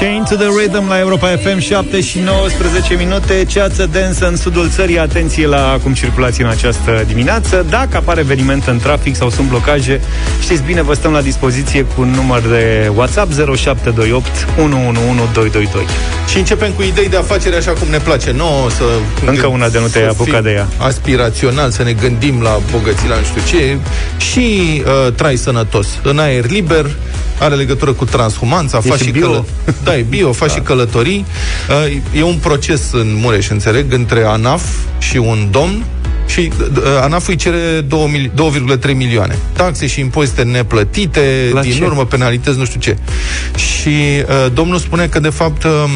Chain to the Rhythm la Europa FM 7 și 19 minute. Ceață densă în sudul țării. Atenție la cum circulați în această dimineață. Dacă apare eveniment în trafic sau sunt blocaje Știți bine, vă stăm la dispoziție cu un număr de WhatsApp 0728 111222 Și începem cu idei de afacere așa cum ne place. Nouă să Încă una de nu te-ai apucat de ea. Aspirațional, să ne gândim la bogății, la nu știu ce. Și uh, trai sănătos. În aer liber, are legătură cu transhumanța, faci și, bio. Călă... Da, e bio, faci da. și călătorii. Uh, E un proces în Mureș, înțeleg, între ANAF și un domn și uh, ANAF îi cere 2 mil- 2,3 milioane. Taxe și impozite neplătite, La din ce? urmă penalități, nu știu ce. Și uh, domnul spune că, de fapt, um,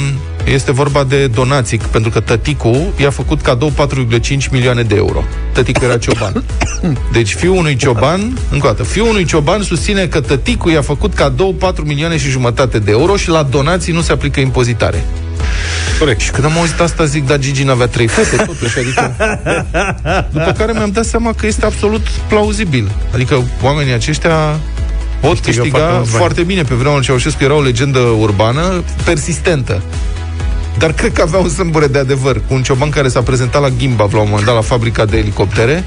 este vorba de donații, pentru că tăticul i-a făcut cadou 4,5 milioane de euro. Tăticul era cioban. Deci fiul unui cioban, încă o dată, fiul unui cioban susține că tăticul i-a făcut cadou 4 milioane și jumătate de euro și la donații nu se aplică impozitare. Corect. Și când am auzit asta, zic, dar Gigi n-avea trei fete, totuși, adică... După care mi-am dat seama că este absolut plauzibil. Adică oamenii aceștia pot Câștigă câștiga foarte foarte, mulți bani. foarte bine. Pe vremea lui Ceaușescu era o legendă urbană persistentă. Dar cred că avea un sâmbure de adevăr. Cu un cioban care s-a prezentat la Gimbav la un moment dat la fabrica de elicoptere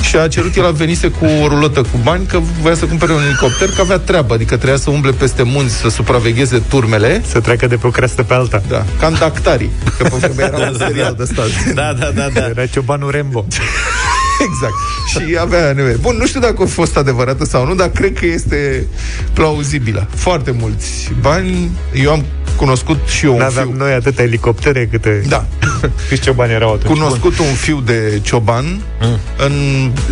și a cerut, el a venise cu o rulotă cu bani că voia să cumpere un elicopter, că avea treabă, adică trebuia să umble peste munți, să supravegheze turmele Să treacă de pe o creastă pe alta da, ca în Dactari, că pe vremea era un serial de stat. Da, da, da, da. Era ciobanul Rembo Exact. Și avea nevoie. Bun, nu știu dacă a fost adevărată sau nu, dar cred că este plauzibilă. Foarte mulți bani. Eu am cunoscut și eu un N-aveam fiu. noi atâtea elicoptere câte... Da. Câți ciobani erau atunci Cunoscut un fiu de cioban mm. în,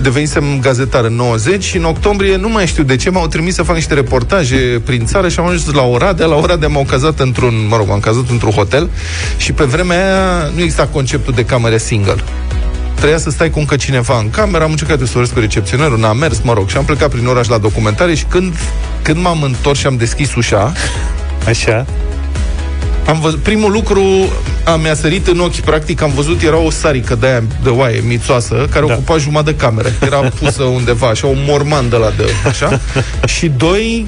Devenisem gazetar în 90 Și în octombrie, nu mai știu de ce M-au trimis să fac niște reportaje prin țară Și am ajuns la Oradea La Oradea m-au cazat într-un, mă rog, m-am cazat într-un hotel Și pe vremea aia nu exista conceptul de camere single Trebuia să stai cu încă cineva în cameră Am încercat eu să vorbesc cu recepționerul N-am mers, mă rog Și am plecat prin oraș la documentare Și când, când m-am întors și am deschis ușa Așa am văzut, primul lucru a, mi-a sărit în ochi, practic am văzut, era o sarică de aia de oaie mițoasă, care Da. da. ocupa jumătate de cameră. Era pusă undeva, așa, un morman de la de, așa. Și doi,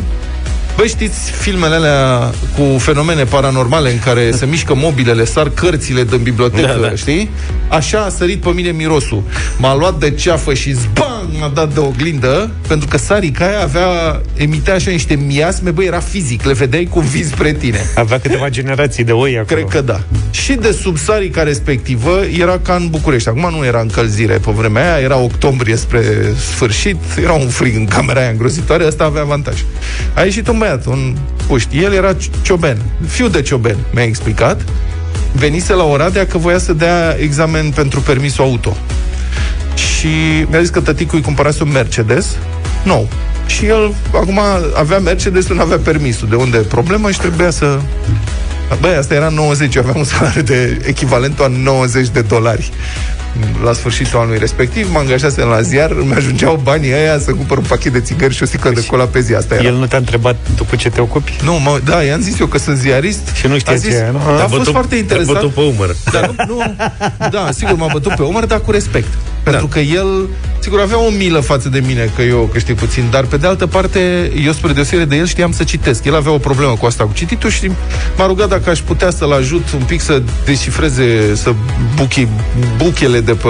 Băi, știți filmele alea cu fenomene paranormale în care se mișcă mobilele, sar cărțile din bibliotecă, Da, da, da. da. știi? Așa a sărit pe mine mirosul. M-a luat de ceafă și zbang, m-a dat de oglindă, pentru că sarica aia avea, emitea așa niște miasme, băi, era fizic, le vedeai cum vii spre tine. Avea câteva generații de oi acolo Cred că da. Și de sub sarica respectivă era ca în București. Acum nu era încălzire pe vremea aia, era octombrie spre sfârșit, era un frig în camera aia îngrozitoare, ăsta avea avantaj. A ieșit un băiat, un puști. El era cioben, fiu de cioben, mi-a explicat. Venise la Oradea că voia să dea examen pentru permisul auto. Și mi-a zis că tăticul îi cumpărase un Mercedes nou. Și el acum avea Mercedes, nu avea permisul. De unde problema și trebuia să Băi, asta era 90, eu aveam un salariu de echivalentul a 90 de dolari la sfârșitul anului respectiv, mă angajasem la ziar, îmi ajungeau banii aia să cumpăr un pachet de țigări și o sticlă de cola pe zi. Asta era. El nu te-a întrebat după ce te ocupi? Nu, mă, da, i-am zis eu că sunt ziarist. Și nu știa A zis, ce e, nu? Da, a Te-a fost bătut- foarte te-a interesant. bătut pe umăr. Dar nu, nu, da, sigur, m-a bătut pe umăr, dar cu respect. Pentru că el, sigur, avea o milă față de mine, că eu câștig puțin, dar pe de altă parte, eu spre deosebire de el știam să citesc. El avea o problemă cu asta cu cititul și m-a rugat dacă aș putea să-l ajut un pic să descifreze, să buchi buchele de pe...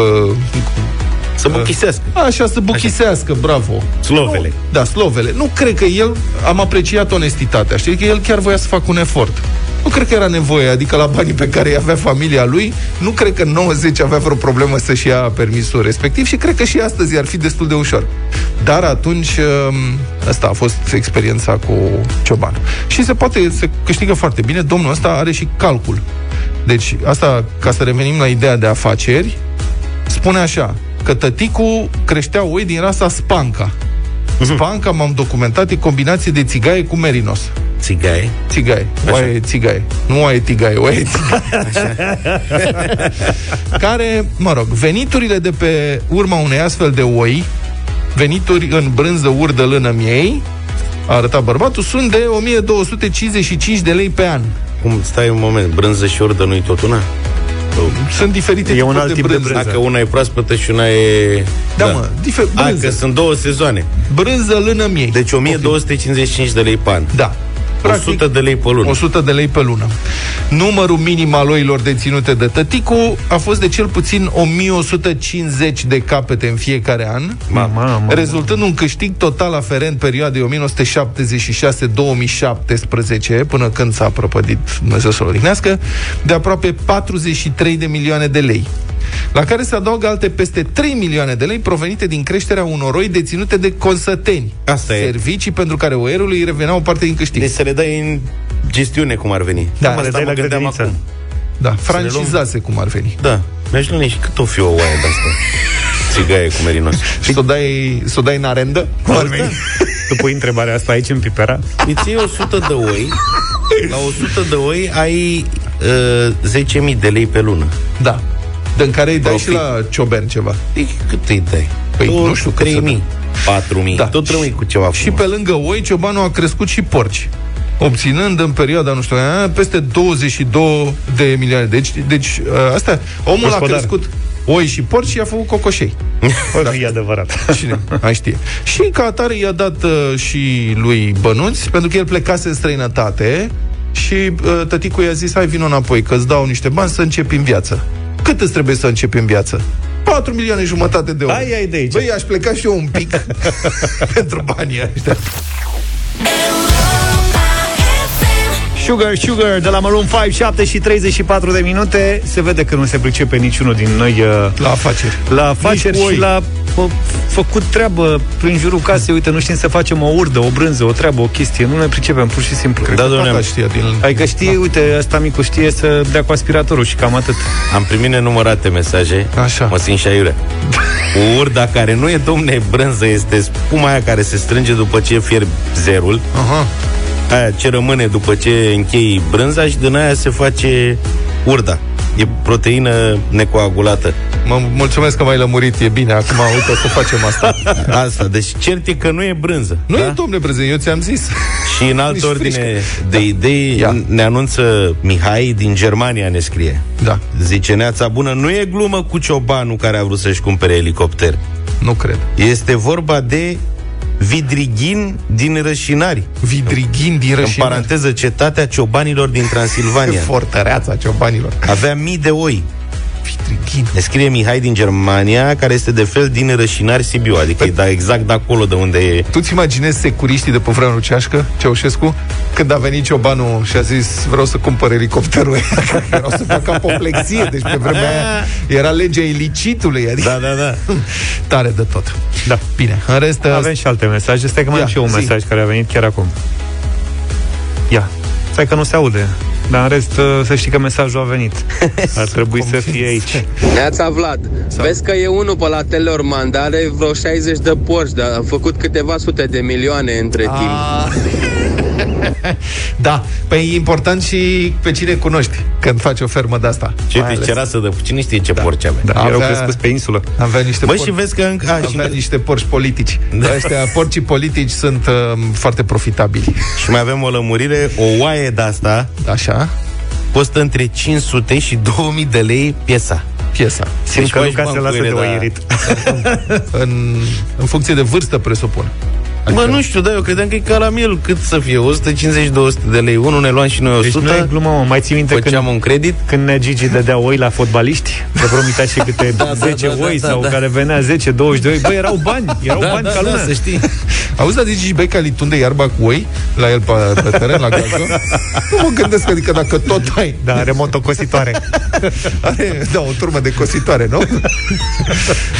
Să buchisească. Așa, să buchisească, bravo. Slovele. Nu, da, slovele. Nu cred că el, am apreciat onestitatea, știi, că el chiar voia să facă un efort. Nu cred că era nevoie, adică la banii pe care îi avea familia lui, nu cred că în 90 avea vreo problemă să-și ia permisul respectiv și cred că și astăzi ar fi destul de ușor. Dar atunci, um, asta a fost experiența cu Cioban. Și se poate, se câștigă foarte bine, domnul ăsta are și calcul. Deci, asta, ca să revenim la ideea de afaceri, spune așa, că tăticul creștea oi din rasa Spanca. Spanca, m-am documentat, e combinație de țigaie cu merinos. Țigaie. Țigaie. Oaie țigaie. Nu oaie tigaie, oaie țigaie. Care, mă rog, veniturile de pe urma unei astfel de oi, venituri în brânză, urdă, lână, miei, a arătat bărbatul, sunt de 1255 de lei pe an. Cum, stai un moment, brânză și urdă nu-i tot una? Sunt diferite E un tipuri alt de tip de brânză. brânză. Dacă una e proaspătă și una e... Da, mă, difer- A, brânză. că sunt două sezoane. Brânză, lână, miei. Deci 1255 de lei pe an. Da. Practic, 100 de lei pe lună. 100 de lei pe lună. Numărul minim al oilor deținute de tăticu a fost de cel puțin 1150 de capete în fiecare an, Mamă, rezultând un câștig total aferent perioadei 1976-2017, până când s-a prăpădit Dumnezeu să-l odihnească, de aproape 43 de milioane de lei la care se adaugă alte peste 3 milioane de lei provenite din creșterea unor oi deținute de consăteni. Asta e. Servicii pentru care oierului îi revenea o parte din câștig. Deci să le dai în gestiune cum ar veni. Da, Asta le dai mă la gândeam grădiniță. acum. Da, Să ne luăm- francizase cum ar veni. Da. Mi-aș luni și cât o fi o oaie de asta. Țigaie cu merinos. Și să o dai, să o dai în arendă? Cum ar veni? Tu pui întrebarea asta aici în Pipera? Îți iei 100 de oi, la 100 de oi ai uh, 10.000 de lei pe lună. Da. Din care îi dai Profit. și la ciobern ceva. Deci cât îi dai? Păi, Tu nu știu cât să 3.000, 4.000, Da. tot rămâi cu ceva Și pe lângă oi, ciobanul a crescut și porci obținând în perioada, nu știu, aia, peste 22 de milioane. Deci, deci ă, asta, omul Gospodar. a crescut oi și porci și a făcut cocoșei. Bă, e adevărat. Cine? Mai știe. Și ca atare i-a dat uh, și lui bănuți, pentru că el plecase în străinătate și uh, tăticul i-a zis, hai vino înapoi, că îți dau niște bani să începi în viață. Cât îți trebuie să începi în viață? 4 milioane jumătate de euro. Hai, ai de aici. Băi, aș pleca și eu un pic pentru banii ăștia. Sugar, Sugar, de la Maroon 5, 7 și 34 de minute. Se vede că nu se pricepe niciunul din noi uh, La afaceri. la afaceri Nici cu oi. și la fă, făcut treabă prin jurul casei. Uite, nu știm să facem o urdă, o brânză, o treabă, o chestie. Nu ne pricepem, pur și simplu. Da, domnule, Tata am, știa din... Adică știe, uite, asta micu știe să dea cu aspiratorul și cam atât. am primit nenumărate mesaje. Așa. Mă simt și aiurea. Cu urda care nu e, domne, brânză, este spuma aia care se strânge după ce fierbi zerul. Aha. Aia ce rămâne după ce închei brânza și din aia se face urda. E proteină necoagulată. Mă mulțumesc că m-ai lămurit, e bine, acum uite o să facem asta. Asta, deci cert e că nu e brânză. Nu da? e, domnule Breză, eu ți-am zis. Și în altă Nici ordine frișcă. de idei Ia. ne anunță Mihai din Germania ne scrie. Da, Zice Neața Bună, nu e glumă cu ciobanul care a vrut să-și cumpere elicopter. nu cred. Este vorba de Vidrighin din Rășinari. Vidrighin din În Rășinari. paranteză, cetatea ciobanilor din Transilvania. Fortăreața ciobanilor. Avea mii de oi. Vidrighin. Ne scrie Mihai din Germania, care este de fel din Rășinari Sibiu, adică e da, exact de acolo de unde e. Tu ți imaginezi securiștii de pe vremea lui Ceașcă, Ceaușescu, când a venit ciobanul și a zis vreau să cumpăr elicopterul ăia, că erau să facă apoplexie, deci pe vremea aia era legea ilicitului, adică Da, da, da. tare de tot. Da. Bine, în rest... Avem și alte mesaje. Stai că mai Ia, am și eu un zi. mesaj care a venit chiar acum. Ia. Stai că nu se aude. Dar în rest, uh, să știi că mesajul a venit. Ar trebui să fie aici. Neața Vlad, Sau- vezi că e unul pe la Telorman, dar are vreo 60 de porci, dar a făcut câteva sute de milioane între timp. Ah. da, păi e important și pe cine cunoști când faci o fermă de asta. Ce Mai te ales. cera să dă? Cine știe ce da. porci avea? Da, Avea- erau crescuți pe insulă. Avea niște Băi, porci- și vezi că încă... A, și, avea niște porci politici. Da. Ăștia, porcii politici sunt uh, foarte profitabili. și mai avem o lămurire, o oaie de asta Așa, costă între 500 și 2000 de lei piesa. piesa. Simt că faci Luca se bani cu lasă ele, de da. oierit. În, în funcție de vârstă, presupun. Mă, nu știu, dar eu credeam că e ca la miel. Cât să fie? 150-200 de lei. Unul ne luam și noi 100. Deci nu e glumă, mă. Mai ții minte când, Făceam un credit. când Nea Gigi dădea oi la fotbaliști? Le promitea și câte Da, da, 10 da, da, oi da, sau da. care venea 10, 22 Băi, erau bani, erau Da, bani da, ca da, lumea. să știi. Auzi, dar zici Beca litunde iarba cu oi la el pe, pe teren, la gază? nu mă gândesc, adică dacă tot ai, Da, are motocositoare. are, da, o turmă de cositoare, nu?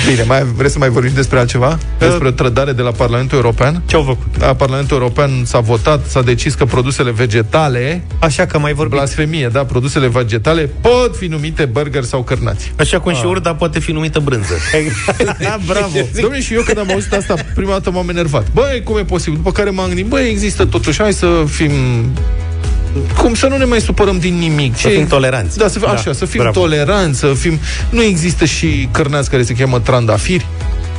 Bine, mai, vreți să mai vorbim despre altceva? Despre o trădare de la Parlamentul European? Ce au făcut? La Parlamentul European s-a votat, s-a decis că produsele vegetale, Așa că mai vorbim. blasfemie, da, produsele vegetale pot fi numite burger sau cărnați. Așa cum și urda poate fi numită brânză. da, bravo. Domnule, și eu când am auzit asta, prima dată m-am enervat. Băi, cum e posibil? După care m-am gândit, băi, există totuși, hai să fim... Cum să nu ne mai supărăm din nimic? Să fim toleranți. Da, să fim, Da, așa, să fim bravo. toleranți, să fim... Nu există și cărnați care se cheamă trandafiri?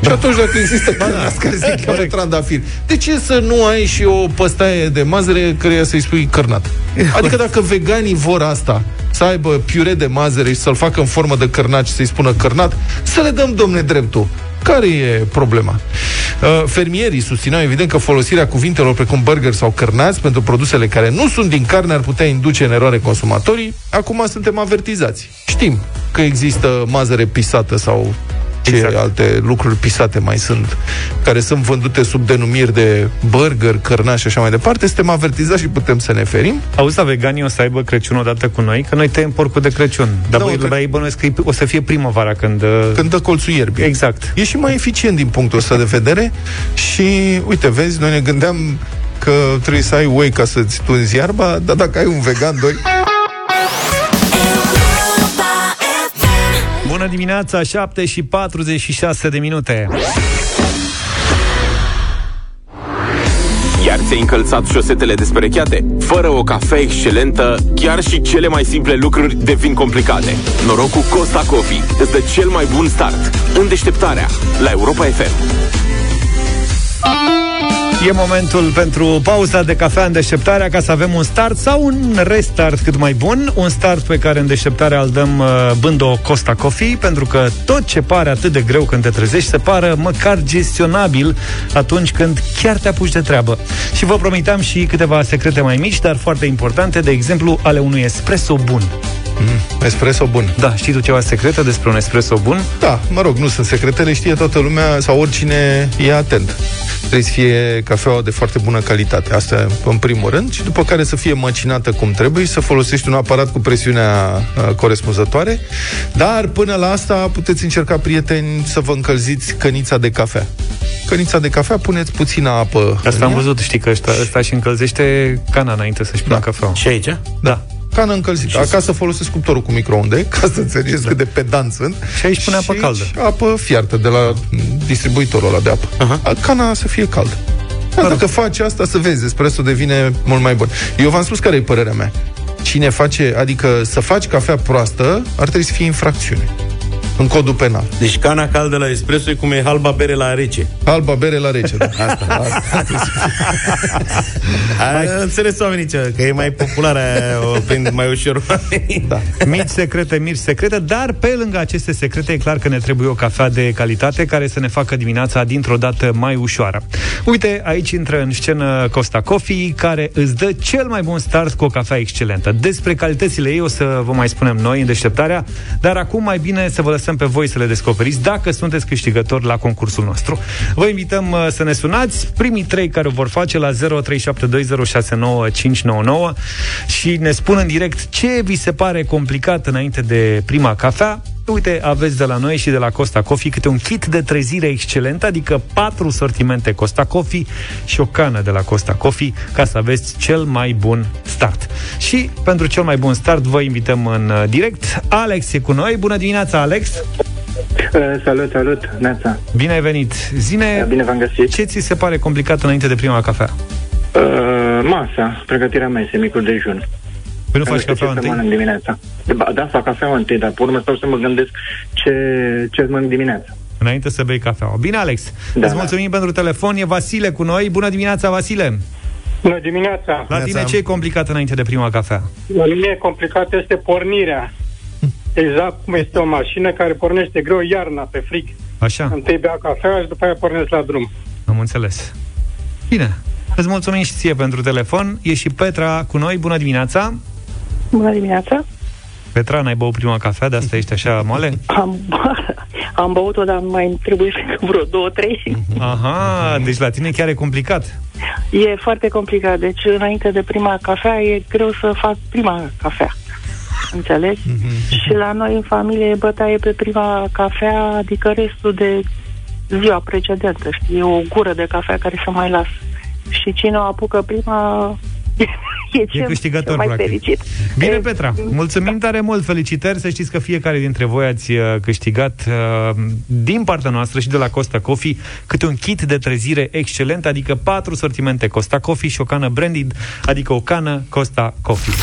Și atunci dacă există cărnați care se cheamă trandafiri, de ce să nu ai și o păstaie de mazăre care să-i spui cărnat? Adică dacă veganii vor asta, să aibă piure de mazăre și să-l facă în formă de cărnat și să-i spună cărnat, să le dăm, domne, dreptul. Care e problema? Uh, fermierii susțineau evident că folosirea cuvintelor precum burger sau cărnați pentru produsele care nu sunt din carne ar putea induce în eroare consumatorii. Acum suntem avertizați. Știm că există mazăre pisată sau ce exact. alte lucruri pisate mai sunt, care sunt vândute sub denumiri de burger, cărnaș și așa mai departe, suntem avertizați și putem să ne ferim. Auzi, veganii o să aibă Crăciun odată cu noi, că noi tăiem porcul de Crăciun. Dar da, băi, ei bănuiesc că o să fie primăvara când... Uh, când dă colțul ierbii. Exact. E și mai eficient din punctul ăsta de vedere și, uite, vezi, noi ne gândeam că trebuie să ai oi ca să-ți tunzi iarba, dar dacă ai un vegan, doi... Bună dimineața, 7 și 46 de minute. Iar ți-ai încălțat șosetele desperecheate? Fără o cafea excelentă, chiar și cele mai simple lucruri devin complicate. Noroc cu Costa Coffee îți dă cel mai bun start în deșteptarea la Europa FM. E momentul pentru pauza de cafea în deșteptarea ca să avem un start sau un restart cât mai bun. Un start pe care în deșteptarea îl dăm uh, bând o Costa Coffee, pentru că tot ce pare atât de greu când te trezești se pară măcar gestionabil atunci când chiar te apuci de treabă. Și vă promiteam și câteva secrete mai mici, dar foarte importante, de exemplu, ale unui espresso bun. Mm, espresso bun. Da, știi tu ceva secrete despre un espresso bun? Da, mă rog, nu sunt secretele, știe toată lumea sau oricine e atent. Trebuie să fie cafeaua de foarte bună calitate. Asta în primul rând și după care să fie măcinată cum trebuie și să folosești un aparat cu presiunea uh, corespunzătoare. Dar până la asta puteți încerca, prieteni, să vă încălziți cănița de cafea. Cănița de cafea, puneți puțină apă. Asta am văzut, știi că ăsta, ăsta și încălzește cana înainte să-și pună da. cafea. Și aici? Da cană încălzită. Acasă folosesc cuptorul cu microunde, ca să înțelegeți da. cât de pedant sunt. Și aici pune apă caldă. apă fiartă de la distribuitorul ăla de apă. Uh-huh. Cana să fie caldă. Da, dacă faci asta, să vezi, espresso devine mult mai bun. Eu v-am spus care e părerea mea. Cine face, adică să faci cafea proastă, ar trebui să fie infracțiune în codul penal. Deci cana caldă la espresso e cum e halba bere la rece. Halba bere la rece, da. Asta, asta. A, înțeles oamenii ce, că e mai populară, o prind mai ușor da. Mici secrete, mici secrete, dar pe lângă aceste secrete e clar că ne trebuie o cafea de calitate care să ne facă dimineața dintr-o dată mai ușoară. Uite, aici intră în scenă Costa Coffee, care îți dă cel mai bun start cu o cafea excelentă. Despre calitățile ei o să vă mai spunem noi în deșteptarea, dar acum mai bine să vă lăsăm lăsăm pe voi să le descoperiți dacă sunteți câștigători la concursul nostru. Vă invităm uh, să ne sunați primii trei care o vor face la 0372069599 și ne spun în direct ce vi se pare complicat înainte de prima cafea. Uite, aveți de la noi și de la Costa Coffee câte un kit de trezire excelent, adică patru sortimente Costa Coffee și o cană de la Costa Coffee, ca să aveți cel mai bun start. Și pentru cel mai bun start vă invităm în uh, direct. Alex e cu noi. Bună dimineața, Alex! Uh, salut, salut, Neața. Bine ai venit. Zine, uh, Bine v-am găsit. ce ți se pare complicat înainte de prima cafea? Uh, masa, pregătirea mesei, micul dejun. Păi nu faci cafea întâi? În dimineața. Da, da, fac cafea întâi, dar pe urmă stau să mă gândesc ce, ce mănânc dimineața. Înainte să bei cafea. Bine, Alex. Da, Îți da. mulțumim da. pentru telefon. E Vasile cu noi. Bună dimineața, Vasile. Bună dimineața. La tine ce e complicat înainte de prima cafea? La mine complicat este pornirea. Exact cum este o mașină care pornește greu iarna pe frig. Așa. Întâi bea cafea și după aia pornesc la drum. Am înțeles. Bine. Îți mulțumim și ție pentru telefon. E și Petra cu noi. Bună dimineața. Bună dimineața! Petra, n-ai băut prima cafea, de asta ești așa moale? Am, am băut-o, dar mai trebuie să vreo două, trei. Aha, deci la tine chiar e complicat. E foarte complicat, deci înainte de prima cafea e greu să fac prima cafea. Înțelegi? Mm-hmm. Și la noi în familie e bătaie pe prima cafea, adică restul de ziua precedentă, știi? E o gură de cafea care să mai las. Și cine o apucă prima e, e câștigător, mai practic. fericit. Bine, Petra, mulțumim tare mult, felicitări, să știți că fiecare dintre voi ați uh, câștigat uh, din partea noastră și de la Costa Coffee câte un kit de trezire excelent, adică patru sortimente Costa Coffee și o cană branded, adică o cană Costa Coffee.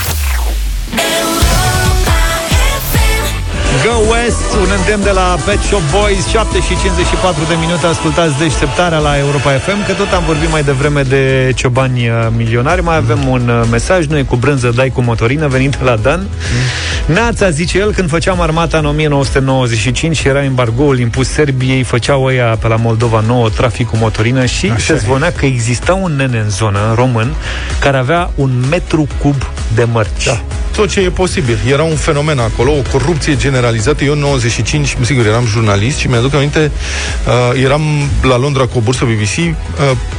Go West, un îndemn de la Pet Shop Boys 7 și 54 de minute. Ascultați deșteptarea la Europa FM Că tot am vorbit mai devreme de ciobani uh, milionari. Mai avem un uh, mesaj. Nu e cu brânză, dai cu motorină Venit la Dan. Mm. Neața, zice el, când făceam armata în 1995 Și era embargoul impus Serbiei Făceau ăia pe la Moldova nouă Trafic cu motorină Și Așa se zvonea că exista un nene în zonă Român Care avea un metru cub de mărci. Da tot ce e posibil. Era un fenomen acolo, o corupție generalizată. Eu în 95, sigur, eram jurnalist și mi-aduc aminte, uh, eram la Londra cu o bursă BBC, uh,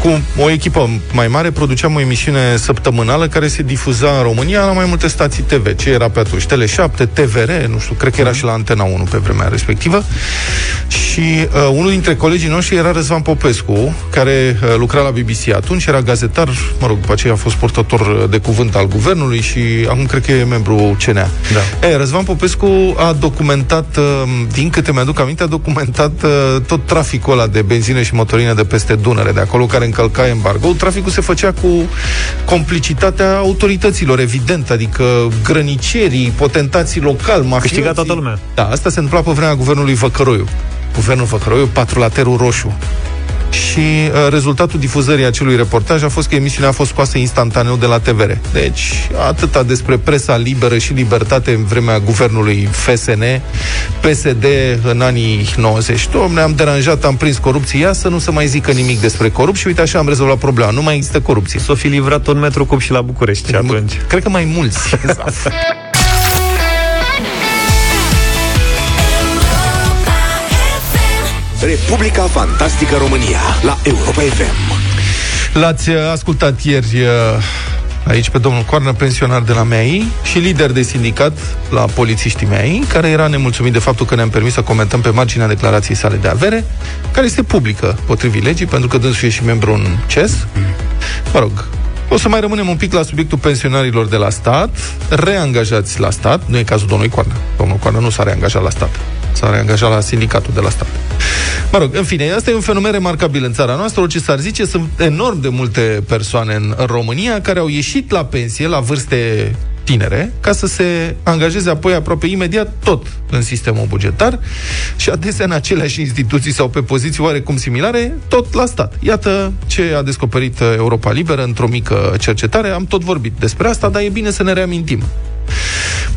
cu o echipă mai mare, produceam o emisiune săptămânală care se difuza în România la mai multe stații TV. Ce era pe atunci? Tele7, TVR, nu știu, cred că era și la Antena 1 pe vremea respectivă. Și uh, unul dintre colegii noștri era Răzvan Popescu, care uh, lucra la BBC atunci, era gazetar, mă rog, după aceea a fost portator de cuvânt al guvernului și acum cred că e membru CNA. Da. E, Răzvan Popescu a documentat, uh, din câte mi-aduc aminte, a documentat uh, tot traficul ăla de benzină și motorină de peste Dunăre, de acolo care încălca embargo. Traficul se făcea cu complicitatea autorităților, evident, adică grănicerii, potentații locali, mafioții. Câștiga toată lumea. Da, asta se întâmpla pe vremea guvernului Văcăroiu. Guvernul Văcăroiu, patrulaterul roșu și uh, rezultatul difuzării acelui reportaj a fost că emisiunea a fost scoasă instantaneu de la TVR. Deci, atâta despre presa liberă și libertate în vremea guvernului FSN, PSD în anii 90. Domne, am deranjat, am prins corupția, să nu se mai zică nimic despre corupție și uite așa am rezolvat problema. Nu mai există corupție. S-o fi livrat un metru cub și la București atunci. Cred că mai mulți. Republica Fantastică România la Europa FM. L-ați uh, ascultat ieri uh, aici pe domnul Coarnă, pensionar de la MEI și lider de sindicat la polițiștii MEI, care era nemulțumit de faptul că ne-am permis să comentăm pe marginea declarației sale de avere, care este publică potrivit legii, pentru că dânsul e și membru în CES. Mă rog, o să mai rămânem un pic la subiectul pensionarilor de la stat, reangajați la stat, nu e cazul domnului Coarnă. Domnul Coarnă nu s-a reangajat la stat, s-a reangajat la sindicatul de la stat. Mă rog, în fine, asta e un fenomen remarcabil în țara noastră, orice s-ar zice, sunt enorm de multe persoane în România care au ieșit la pensie la vârste tinere, ca să se angajeze apoi aproape imediat tot în sistemul bugetar și adesea în aceleași instituții sau pe poziții oarecum similare, tot la stat. Iată ce a descoperit Europa Liberă într-o mică cercetare. Am tot vorbit despre asta, dar e bine să ne reamintim.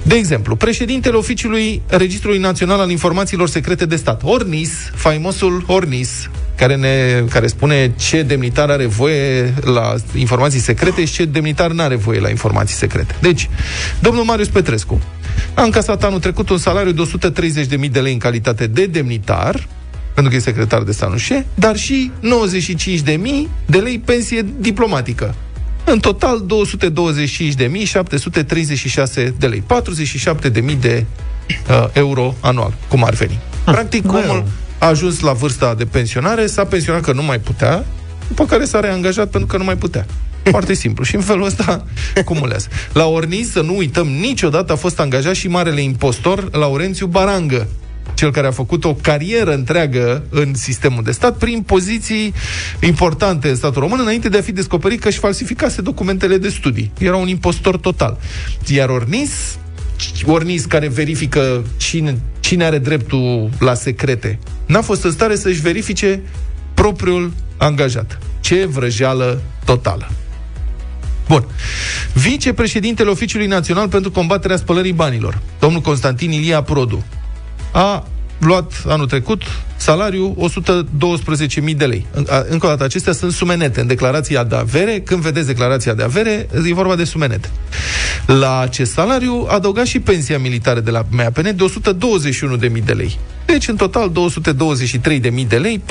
De exemplu, președintele Oficiului Registrului Național al Informațiilor Secrete de Stat, Ornis, faimosul Ornis, care, ne, care spune ce demnitar are voie la informații secrete și ce demnitar nu are voie la informații secrete. Deci, domnul Marius Petrescu a încasat anul trecut un salariu de 130.000 de lei în calitate de demnitar, pentru că e secretar de stat, nu știu, dar și 95.000 de lei pensie diplomatică. În total, 225.736 de lei. 47.000 de uh, euro anual, cum ar veni. Practic, omul a ajuns la vârsta de pensionare, s-a pensionat că nu mai putea, după care s-a reangajat pentru că nu mai putea. Foarte simplu. Și în felul ăsta cumulează. La Ornis, să nu uităm, niciodată a fost angajat și marele impostor Laurențiu Barangă, cel care a făcut o carieră întreagă în sistemul de stat prin poziții importante în statul român, înainte de a fi descoperit că își falsificase documentele de studii. Era un impostor total. Iar Ornis, Ornis care verifică cine, cine are dreptul la secrete, n-a fost în stare să-și verifice propriul angajat. Ce vrăjeală totală. Bun. Vicepreședintele Oficiului Național pentru combaterea spălării banilor, domnul Constantin Ilia Produ, a luat anul trecut salariu 112.000 de lei. Încă o dată, acestea sunt sume nete. În declarația de avere, când vedeți declarația de avere, e vorba de sume nete. La acest salariu adăuga și pensia militară de la MAPN de 121.000 de lei. Deci, în total, 223.000 de lei,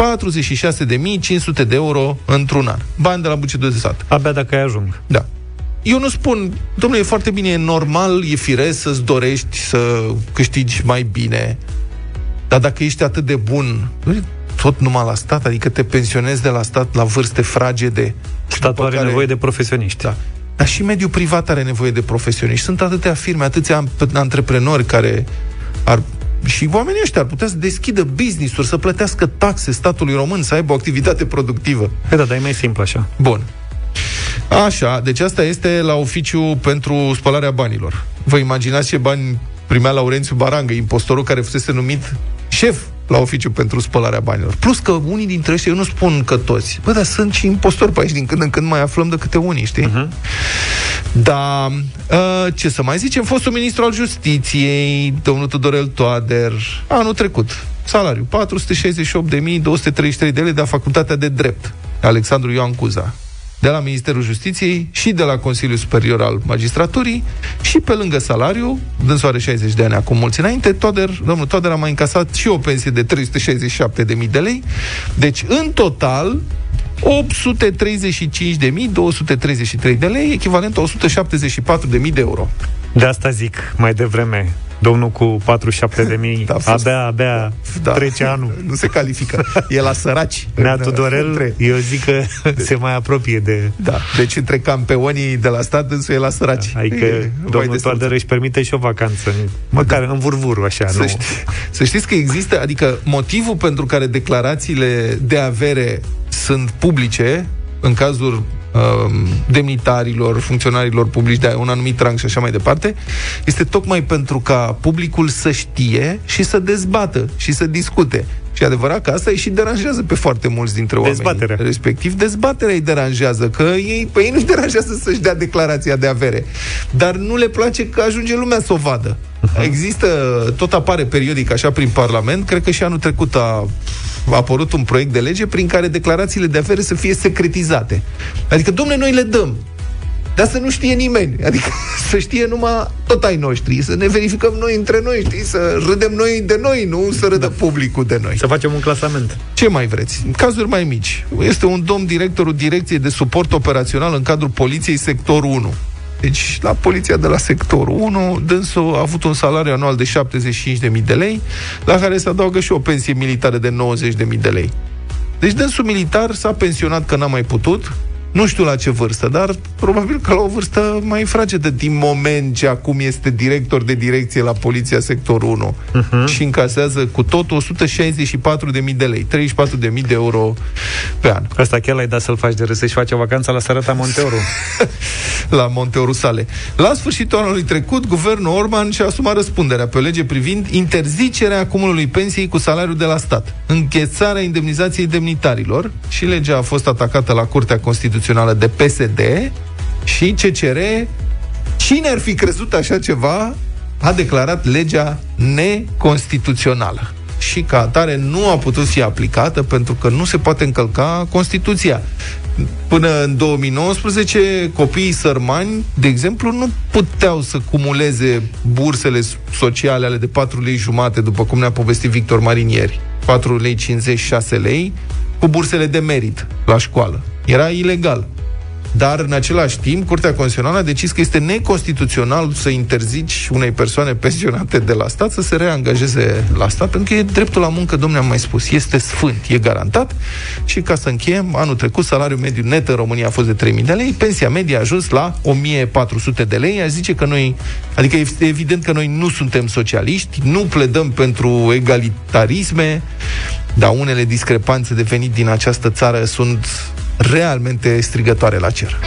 46.500 de euro într-un an. Bani de la bugetul de stat. Abia dacă ai ajung. Da. Eu nu spun, domnule, e foarte bine, e normal, e firesc să-ți dorești să câștigi mai bine, dar dacă ești atât de bun, tot numai la stat, adică te pensionezi de la stat la vârste fragede. Statul are care... nevoie de profesioniști. Da. Dar și mediul privat are nevoie de profesioniști. Sunt atâtea firme, atâția antreprenori care ar și oamenii ăștia ar putea să deschidă business-uri, să plătească taxe statului român, să aibă o activitate productivă. Păi da, dar e mai simplu așa. Bun. Așa, deci asta este la oficiu pentru spălarea banilor. Vă imaginați ce bani primea Laurențiu Barangă, impostorul care fusese numit șef la oficiu pentru spălarea banilor. Plus că unii dintre ăștia, eu nu spun că toți, bă, dar sunt și impostori pe aici, din când în când mai aflăm de câte unii, știi? Uh-huh. Da, uh, ce să mai zicem, fostul ministru al justiției, domnul Tudorel Toader, anul trecut, salariu 468.233 de lei de la Facultatea de Drept, Alexandru Ioan Cuza de la Ministerul Justiției și de la Consiliul Superior al Magistraturii și pe lângă salariu, dânsul are 60 de ani acum mulți înainte, Toder, domnul Toder a mai încasat și o pensie de 367.000 de lei. Deci, în total, 835.233 de lei, echivalent a 174.000 de euro. De asta zic mai devreme. Domnul cu 47 de mii, da, abia, abia da. trece anul. Nu se califică. E la săraci. Nea Tudorel, între... eu zic că se mai apropie de... Da, deci între campeonii de la stat, însul e la săraci. Da, adică e, domnul Toader își permite și o vacanță, măcar da. în vurvur, așa. Să, nu... ști, să știți că există, adică motivul pentru care declarațiile de avere sunt publice, în cazul Um, demnitarilor, funcționarilor publici de un anumit rang și așa mai departe, este tocmai pentru ca publicul să știe și să dezbată și să discute. Și adevărat că asta îi și deranjează pe foarte mulți dintre oameni. Dezbaterea. Respectiv, dezbaterea îi deranjează, că ei, pe ei nu-și deranjează să-și dea declarația de avere. Dar nu le place că ajunge lumea să o vadă. Uh-huh. Există, tot apare periodic așa prin Parlament, cred că și anul trecut a a apărut un proiect de lege prin care declarațiile de afere să fie secretizate. Adică, domne, noi le dăm. Dar să nu știe nimeni. Adică să știe numai tot ai noștri, să ne verificăm noi între noi, știi? Să râdem noi de noi, nu să râdă da. publicul de noi. Să facem un clasament. Ce mai vreți? În cazuri mai mici. Este un domn directorul Direcției de Suport Operațional în cadrul Poliției Sector 1. Deci, la poliția de la sectorul 1, dânsul a avut un salariu anual de 75.000 de lei, la care se adaugă și o pensie militară de 90.000 de lei. Deci dânsul militar s-a pensionat că n-a mai putut, nu știu la ce vârstă, dar probabil că la o vârstă mai fragedă din moment ce acum este director de direcție la Poliția Sector 1 uh-huh. Mhm. și încasează cu tot 164.000 de lei, 34.000 de euro pe an. Asta chiar l-ai dat să-l faci de râs, și face vacanța la Sărăta Monteoru. la Monteoru sale. La sfârșitul anului trecut, guvernul Orban și-a asumat răspunderea pe o lege privind interzicerea acumulului pensiei cu salariul de la stat, închețarea indemnizației demnitarilor și legea a fost atacată la Curtea Constituțională Constituțională de PSD și CCR, cine ar fi crezut așa ceva, a declarat legea neconstituțională și ca atare nu a putut fi aplicată pentru că nu se poate încălca Constituția. Până în 2019, copiii sărmani, de exemplu, nu puteau să cumuleze bursele sociale ale de 4 lei jumate, după cum ne-a povestit Victor Marinieri, 4 lei 56 lei, cu bursele de merit la școală. Era ilegal. Dar, în același timp, Curtea Constituțională a decis că este neconstituțional să interzici unei persoane pensionate de la stat să se reangajeze la stat, pentru că e dreptul la muncă, domnule, am mai spus, este sfânt, e garantat. Și ca să încheiem, anul trecut salariul mediu net în România a fost de 3.000 de lei, pensia medie a ajuns la 1.400 de lei. Aș zice că noi, adică este evident că noi nu suntem socialiști, nu pledăm pentru egalitarisme, dar unele discrepanțe de venit din această țară sunt realmente strigătoare la cer.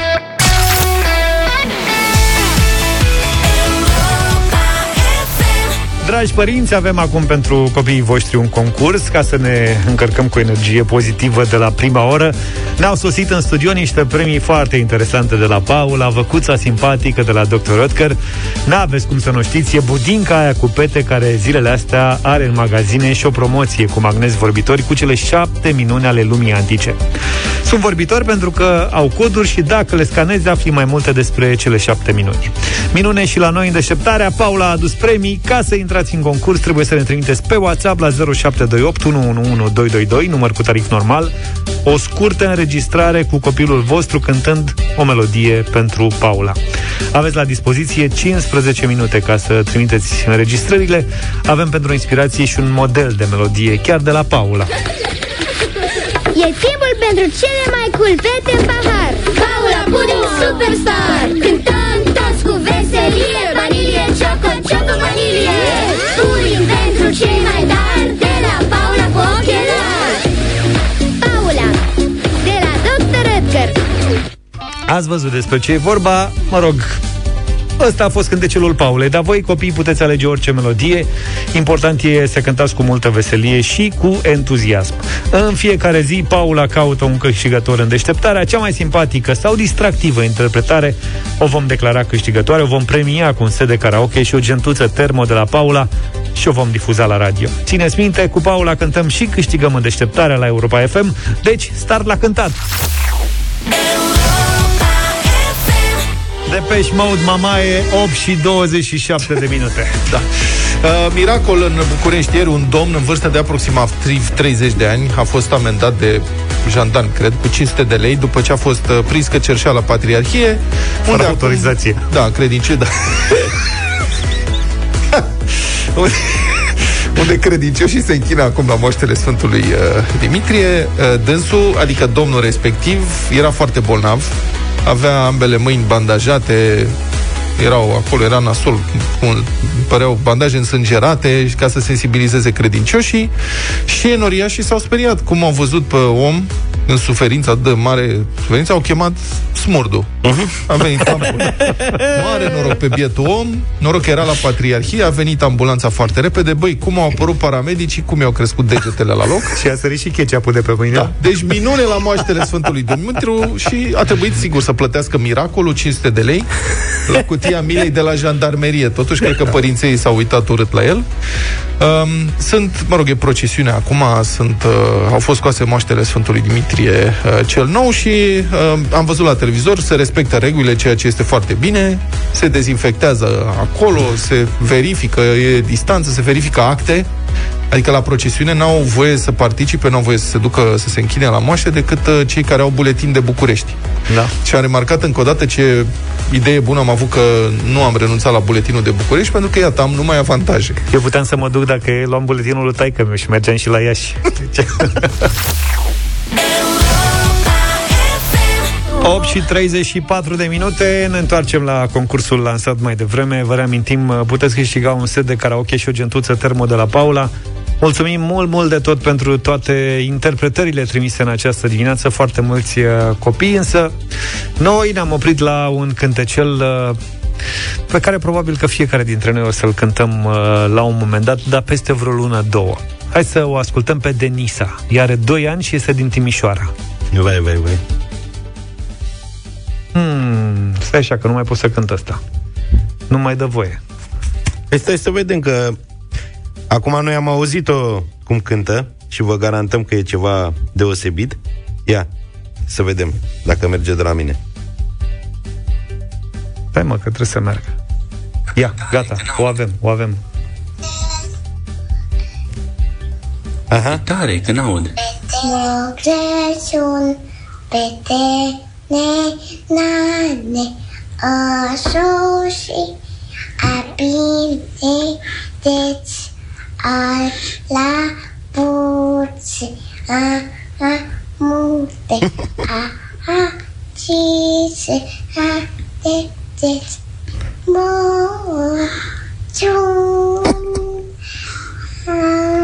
Dragi părinți, avem acum pentru copiii voștri un concurs ca să ne încărcăm cu energie pozitivă de la prima oră. Ne-au sosit în studio niște premii foarte interesante de la Paula, văcuța simpatică de la Dr. Rutger. N-aveți cum să nu știți, e budinca aia cu pete care zilele astea are în magazine și o promoție cu magnezi vorbitori cu cele șapte minuni ale lumii antice. Sunt vorbitori pentru că au coduri și dacă le scanezi afli mai multe despre cele șapte minuni. Minune și la noi în deșteptarea, Paula a adus premii ca să intrați intrați în concurs, trebuie să ne trimiteți pe WhatsApp la 0728 111222, număr cu tarif normal, o scurtă înregistrare cu copilul vostru cântând o melodie pentru Paula. Aveți la dispoziție 15 minute ca să trimiteți înregistrările. Avem pentru inspirație și un model de melodie, chiar de la Paula. E timpul pentru cele mai cool fete în pahar Paula Pudding Superstar Cântăm Ați văzut despre ce e vorba? Mă rog, Ăsta a fost cântecelul Paulei, dar voi copii puteți alege orice melodie. Important e să cântați cu multă veselie și cu entuziasm. În fiecare zi, Paula caută un câștigător în deșteptarea cea mai simpatică sau distractivă interpretare. O vom declara câștigătoare, o vom premia cu un set de karaoke și o gentuță termo de la Paula și o vom difuza la radio. Țineți minte, cu Paula cântăm și câștigăm în deșteptarea la Europa FM, deci start la cântat! Depeche Mode, Mamaie, 8 și 27 de minute. Da. Uh, miracol în București ieri, un domn în vârstă de aproximativ 30 de ani a fost amendat de jandarm, cred, cu 500 de lei după ce a fost uh, prins că cerșea la Patriarhie. Fără autorizație. Acum, da, credinciu, da. unde credincioșii se închină acum la moștele Sfântului uh, Dimitrie. Uh, dânsul, adică domnul respectiv, era foarte bolnav, avea ambele mâini bandajate, erau acolo, era nasol, cum păreau bandaje însângerate ca să sensibilizeze credincioșii și enoriașii s-au speriat cum au văzut pe om în suferința de mare suferință, au chemat smurdu. Uh-huh. A venit ambulanța. Mare noroc pe bietul om, noroc că era la patriarhie, a venit ambulanța foarte repede. Băi, cum au apărut paramedicii, cum i-au crescut degetele la loc. și a sărit și ketchup de pe mâine. Da. Deci minune la moaștele Sfântului Dumitru și a trebuit sigur să plătească miracolul 500 de lei la cutia milei de la jandarmerie. Totuși, cred că părinții s-au uitat urât la el. Um, sunt, mă rog, e procesiunea acum, sunt, uh, au fost scoase moaștele Sfântului Dimitrie uh, cel nou și uh, am văzut la televizor, se respectă regulile, ceea ce este foarte bine, se dezinfectează acolo, se verifică, e distanță, se verifică acte, Adică la procesiune n-au voie să participe, n-au voie să se ducă, să se închine la moaște decât uh, cei care au buletin de București. Da. Și am remarcat încă o dată ce idee bună am avut că nu am renunțat la buletinul de București, pentru că, iată, am numai avantaje. Eu puteam să mă duc dacă luam buletinul lui taică meu și mergeam și la Iași. 8 și 34 de minute Ne întoarcem la concursul lansat mai devreme Vă reamintim, puteți câștiga un set de karaoke și o gentuță termo de la Paula Mulțumim mult, mult de tot pentru toate interpretările trimise în această dimineață, foarte mulți uh, copii, însă noi ne-am oprit la un cântecel uh, pe care probabil că fiecare dintre noi o să-l cântăm uh, la un moment dat, dar peste vreo lună, două. Hai să o ascultăm pe Denisa. Ea are 2 ani și este din Timișoara. Vai, vai, vai. Hmm, stai așa că nu mai pot să cânt asta. Nu mai dă voie. Păi stai să vedem că acum noi am auzit-o cum cântă și vă garantăm că e ceva deosebit. Ia, să vedem dacă merge de la mine. Stai mă, că trebuie să meargă. Ia, gata, o avem, o avem. Aha. Tare, că n-aud. Moc Crăciun, pete ne nane, așa și a bine deci al la puț, a a multe, a a cise, a de deci, mo,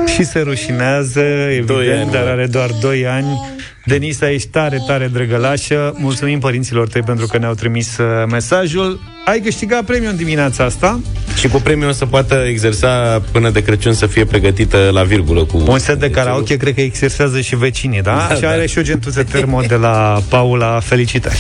Și se rușinează, evident, ani, dar mă. are doar 2 ani. Denisa, ești tare, tare drăgălașă. Mulțumim părinților tăi pentru că ne-au trimis uh, mesajul. Ai câștigat premiul în dimineața asta. Și cu premiul o să poată exersa până de Crăciun să fie pregătită la virgulă cu... Un set de karaoke, cred că exersează și vecinii, da? Da, și da. are și o gentuță termo de la Paula. Felicitări!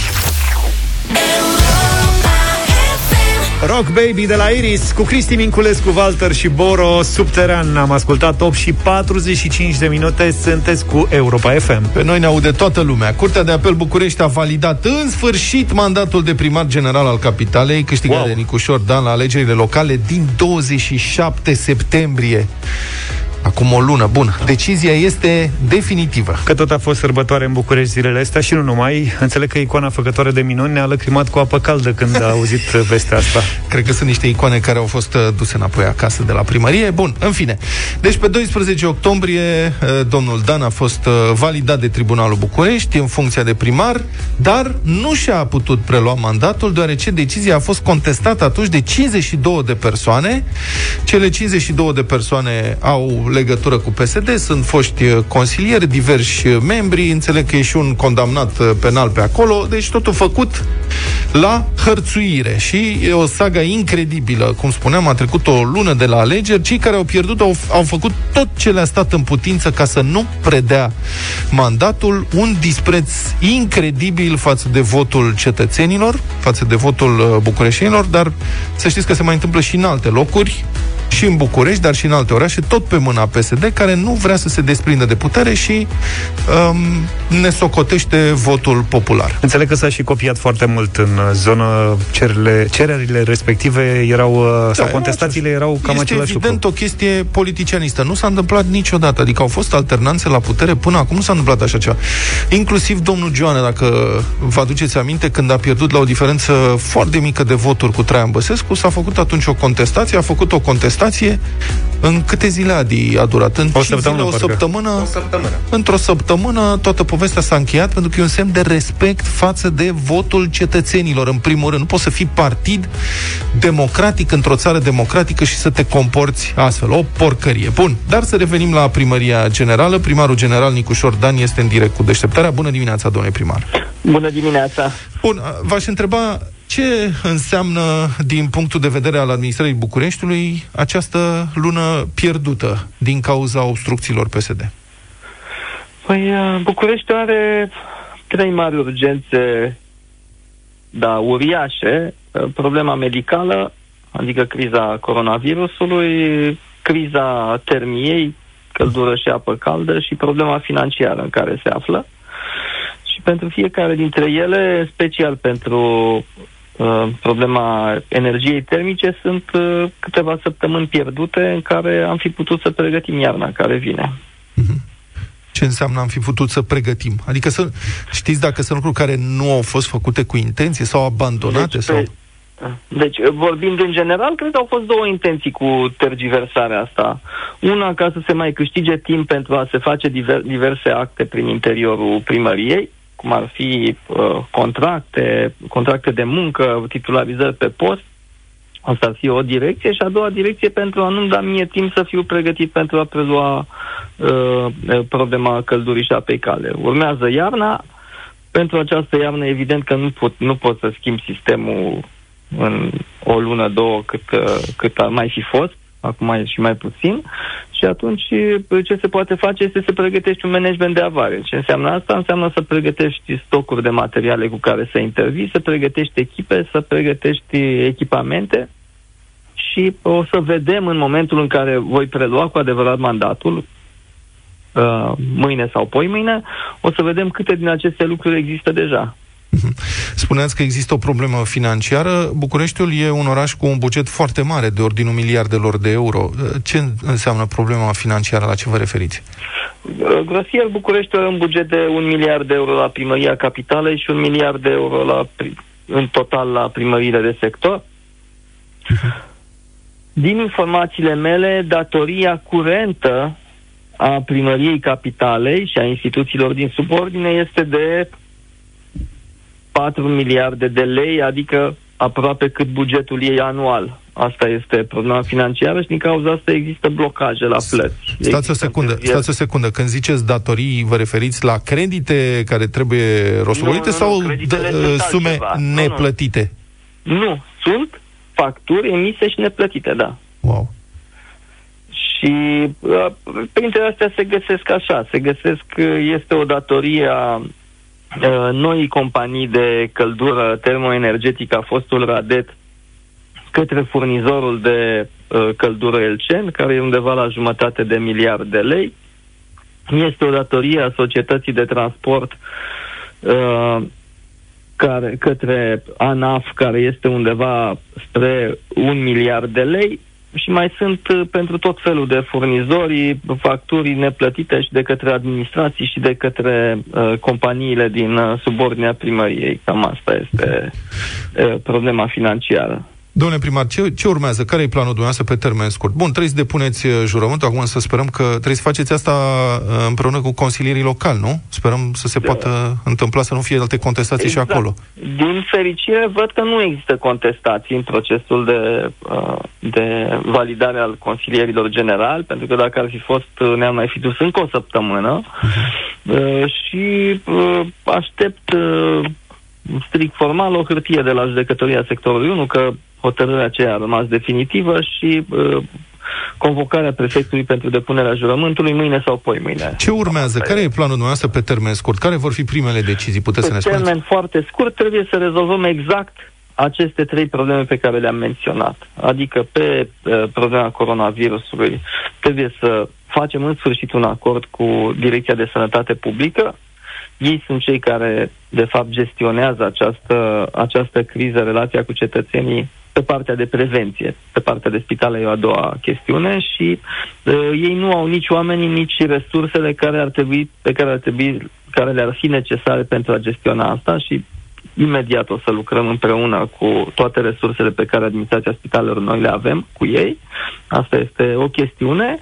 Rock Baby de la Iris cu Cristi Minculescu, Walter și Boro Subteran. Am ascultat 8 și 45 de minute. Sunteți cu Europa FM. Pe noi ne aude toată lumea. Curtea de apel București a validat în sfârșit mandatul de primar general al capitalei, câștigat Wow. de Nicușor Dan la alegerile locale din 27 septembrie. Acum o lună. Bun. Decizia este definitivă. Că tot a fost sărbătoare în București zilele astea și nu numai. Înțeleg că icoana făcătoare de minuni ne-a lăcrimat cu apă caldă când a auzit vestea asta. Cred că sunt niște icoane care au fost uh, duse înapoi acasă de la primărie. Bun, în fine. Deci pe 12 octombrie uh, domnul Dan a fost uh, validat de Tribunalul București în funcția de primar, dar nu și-a putut prelua mandatul deoarece decizia a fost contestată atunci de 52 de persoane. Cele 52 de persoane au legătură cu PSD, sunt foști uh, consilieri, diversi uh, membri, înțeleg că e și un condamnat uh, penal pe acolo, deci totul făcut la hărțuire. Și e o saga incredibilă. Cum spuneam, a trecut o lună de la alegeri. Cei care au pierdut au, au făcut tot ce le-a stat în putință ca să nu predea mandatul. Un dispreț incredibil față de votul cetățenilor, față de votul uh, bucureșenilor, dar să știți că se mai întâmplă și în alte locuri și în București, dar și în alte orașe, tot pe mâna PSD, care nu vrea să se desprindă de putere și um, ne socotește votul popular. Înțeleg că s-a și copiat foarte mult în zonă cererile, cererile respective erau, da, sau contestațiile erau cam este același evident lucru. o chestie politicianistă. Nu s-a întâmplat niciodată. Adică au fost alternanțe la putere până acum, nu s-a întâmplat așa ceva. Inclusiv domnul Joane, dacă vă aduceți aminte, când a pierdut la o diferență foarte mică de voturi cu Traian Băsescu, s-a făcut atunci o contestație, a făcut o contestație. În câte zile Adi a durat? În O cinci săptămână, zile, o parcă. săptămână? O săptămână. Într-o săptămână toată povestea s-a încheiat pentru că e un semn de respect față de votul cetățenilor, în primul rând. Nu poți să fii partid democratic într-o țară democratică și să te comporți astfel. O porcărie. Bun, dar să revenim la primăria generală. Primarul general Nicușor Dan este în direct cu deșteptarea. Bună dimineața, domnule primar. Bună dimineața! Bun, v-aș întreba ce înseamnă, din punctul de vedere al administrării Bucureștiului, această lună pierdută din cauza obstrucțiilor PSD? Păi, uh, București are trei mari urgențe, da, uriașe. Uh, Problema medicală, adică criza coronavirusului, criza termiei, căldură și apă caldă și problema financiară în care se află. Și pentru fiecare dintre ele, în special pentru uh, problema energiei termice, sunt uh, câteva săptămâni pierdute în care am fi putut să pregătim iarna care vine. Ce înseamnă am fi putut să pregătim? Adică să știți dacă sunt lucruri care nu au fost făcute cu intenție sau abandonate? Deci, sau... pe- Deci, vorbind în general, cred că au fost două intenții cu tergiversarea asta. Una, ca să se mai câștige timp pentru a se face diver, diverse acte prin interiorul primăriei, cum ar fi uh, contracte, contracte de muncă, titularizări pe post. Asta ar fi o direcție și a doua direcție pentru a nu-mi da mie timp să fiu pregătit pentru a prelua uh, problema căldurii și apei cale. Urmează iarna. Pentru această iarnă, evident că nu pot, nu pot să schimb sistemul în o lună, două, cât, uh, cât ar mai fi fost, acum e și mai puțin, și atunci uh, ce se poate face este să pregătești un management de avare. Ce înseamnă asta? Înseamnă să pregătești stocuri de materiale cu care să intervii, să pregătești echipe, să pregătești echipamente și o să vedem în momentul în care voi prelua cu adevărat mandatul, uh, mâine sau poi mâine, o să vedem câte din aceste lucruri există deja. Spuneați că există o problemă financiară. Bucureștiul e un oraș cu un buget foarte mare, de ordinul miliardelor de euro. Ce înseamnă problema financiară? La ce vă referiți? Uh, Grosier București are un buget de un miliard de euro la primăria capitalei și un miliard de euro la, pri- în total la primăriile de sector. Din informațiile mele, datoria curentă a primăriei capitalei și a instituțiilor din subordine este de 4 miliarde de lei, adică aproape cât bugetul ei anual. Asta este problema financiară și din cauza asta există blocaje la plăți. Stați o Există secundă, întârzieri. stați o secundă. Când ziceți datorii, vă referiți la credite care trebuie rostogolite Nu, nu, nu, sau creditele d- sunt sume altceva. Nu, nu. neplătite? Nu, sunt facturi emise și neplătite, da. Wow. Și uh, printre astea se găsesc așa, se găsesc, uh, este o datorie a uh, noii companii de căldură termoenergetică, a fostul Radet, către furnizorul de uh, căldură Elcen, care e undeva la jumătate de miliard de lei. Este o datorie a societății de transport uh, care, către ANAF, care este undeva spre un miliard de lei și mai sunt uh, pentru tot felul de furnizori facturi neplătite și de către administrații și de către uh, companiile din uh, subordinea primăriei. Cam asta este uh, problema financiară. Domnule primar, ce, ce urmează? Care e planul dumneavoastră pe termen scurt? Bun, trebuie să depuneți uh, jurământul, acum să sperăm că trebuie să faceți asta uh, împreună cu consilierii locali, nu? Sperăm să se poată întâmpla, să nu fie alte contestații și acolo. Din fericire, văd că nu există contestații în procesul de, uh, de validare al consilierilor generali, pentru că dacă ar fi fost, uh, ne-am mai fi dus încă o săptămână uh, și uh, aștept uh, strict strict formal o hârtie de la judecătoria sectorului 1 că hotărârea aceea a rămas definitivă și uh, convocarea prefectului pentru depunerea jurământului mâine sau poi mâine. Ce urmează? Care e planul dumneavoastră pe termen scurt? Care vor fi primele decizii? Puteți să Pe ne spuneți? termen foarte scurt trebuie să rezolvăm exact aceste trei probleme pe care le-am menționat. Adică pe uh, problema coronavirusului trebuie să facem în sfârșit un acord cu Direcția de Sănătate Publică. Ei sunt cei care, de fapt, gestionează această, această criză, relația cu cetățenii pe partea de prevenție. Pe partea de spitale e o a doua chestiune și uh, ei nu au nici oamenii, nici resursele care ar trebui, pe care ar trebui, care le-ar fi necesare pentru a gestiona asta și imediat o să lucrăm împreună cu toate resursele pe care administrația spitalelor noi le avem cu ei. Asta este o chestiune.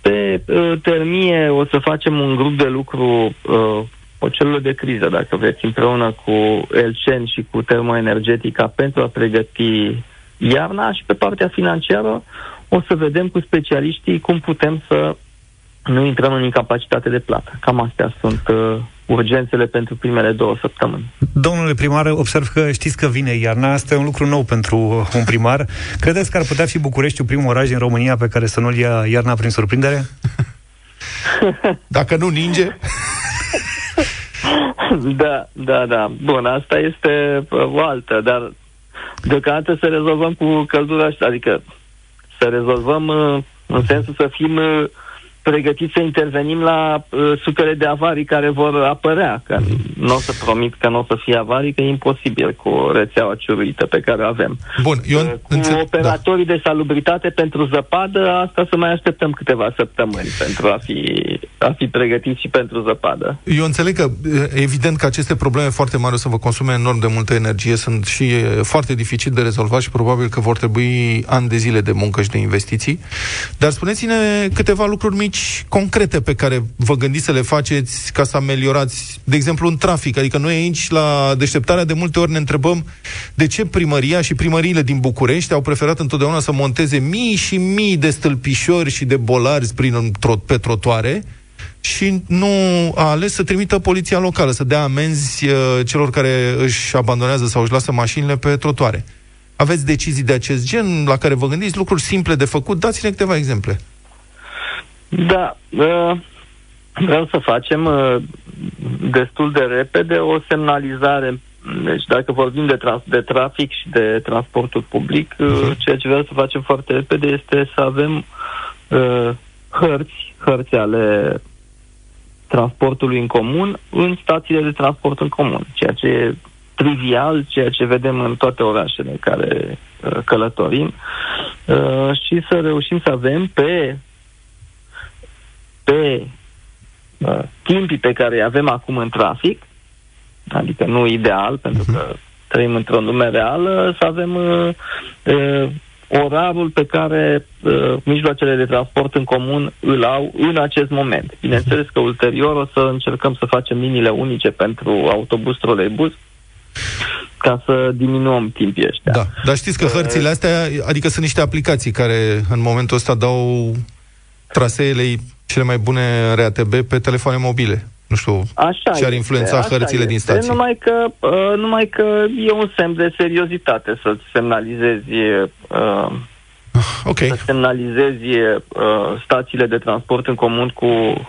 Pe uh, termie o să facem un grup de lucru, uh, o celulă de criză, dacă vreți, împreună cu Elcen și cu Termoenergetica pentru a pregăti iarna și pe partea financiară o să vedem cu specialiștii cum putem să nu intrăm în incapacitate de plată. Cam astea sunt uh, urgențele pentru primele două săptămâni. Domnule primar, observ că știți că vine iarna. Asta e un lucru nou pentru un primar. Credeți că ar putea fi Bucureștiul primul oraș din România pe care să nu-l ia iarna prin surprindere? Dacă nu ninge... da, da, da. Bun, asta este uh, o altă, dar deocamdată să rezolvăm cu căldura asta, adică să rezolvăm uh, în sensul să fim uh, pregătiți să intervenim la uh, sutele de avarii care vor apărea. Că nu o să promit că nu o să fie avarii, că e imposibil cu rețeaua ciuruită pe care o avem. Bun, eu Uh, cu înțeleg... operatorii de salubritate pentru zăpadă, asta să mai așteptăm câteva săptămâni pentru a fi, a fi pregătiți și pentru zăpadă. Eu înțeleg că, evident, că aceste probleme foarte mari o să vă consume enorm de multă energie, sunt și e, foarte dificil de rezolvat și probabil că vor trebui ani de zile de muncă și de investiții. Dar spuneți-ne câteva lucruri mici, concrete, pe care vă gândiți să le faceți ca să ameliorați, de exemplu, în trafic. Adică noi aici, la deșteptarea, de multe ori ne întrebăm de ce primăria și primăriile din București au preferat întotdeauna să monteze mii și mii de stâlpișori și de bolari prin, pe trotoare, și nu a ales să trimită poliția locală, să dea amenzi uh, celor care își abandonează sau își lasă mașinile pe trotuare. Aveți decizii de acest gen la care vă gândiți, lucruri simple de făcut? Dați-ne câteva exemple. Da, uh, vreau să facem uh, destul de repede o semnalizare. Deci dacă vorbim de, trans- de trafic și de transportul public, uh, ceea ce vreau să facem foarte repede este să avem uh, hărți, hărți ale transportului în comun în stațiile de transport în comun, ceea ce e trivial, ceea ce vedem în toate orașele în care uh, călătorim. Uh, și să reușim să avem pe pe uh, timpii pe care îi avem acum în trafic, adică nu ideal, pentru că trăim într-o lume reală, să avem uh, uh, orarul pe care uh, mijloacele de transport în comun îl au în acest moment. Bineînțeles că ulterior o să încercăm să facem liniile unice pentru autobuz, troleibuz, ca să diminuăm timpii ăștia. Da, dar știți că hărțile astea, adică sunt niște aplicații care în momentul ăsta dau traseele cele mai bune RATB pe telefoane mobile. Nu știu Așa ce ar influența este, hărțile așa din este, stații. Numai că, uh, numai că e un semn de seriozitate să-ți semnalizezi uh, okay. să semnalizezi uh, stațiile de transport în comun cu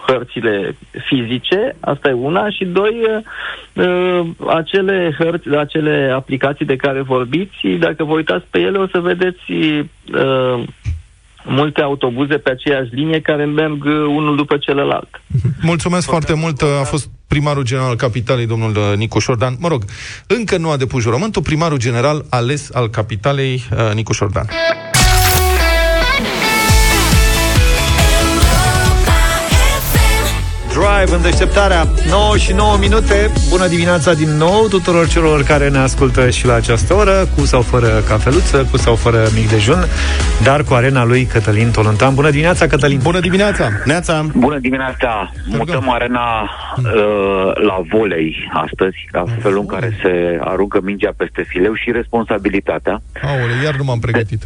hărțile fizice, asta e una, și doi, uh, uh, acele hărți, acele aplicații de care vorbiți, dacă vă uitați pe ele, o să vedeți uh, multe autobuze pe aceeași linie care merg uh, unul după celălalt. Mulțumesc foarte mult. A fost primarul general al capitalei, domnul uh, Nicu Șordan. Mă rog, încă nu a depus jurământul, primarul general ales al capitalei, uh, Nicu Șordan. Drive în deșteptarea. 9 și 9 minute. Bună dimineața din nou tuturor celor care ne ascultă și la această oră Cu sau fără cafeluță, cu sau fără mic dejun Dar cu arena lui Cătălin Tolontan Bună dimineața, Cătălin. Bună dimineața. Neața. Bună dimineața. Mutăm arena uh, la volei astăzi La felul în care se aruncă mingea peste fileu și responsabilitatea. Aole, iar nu m-am pregătit. De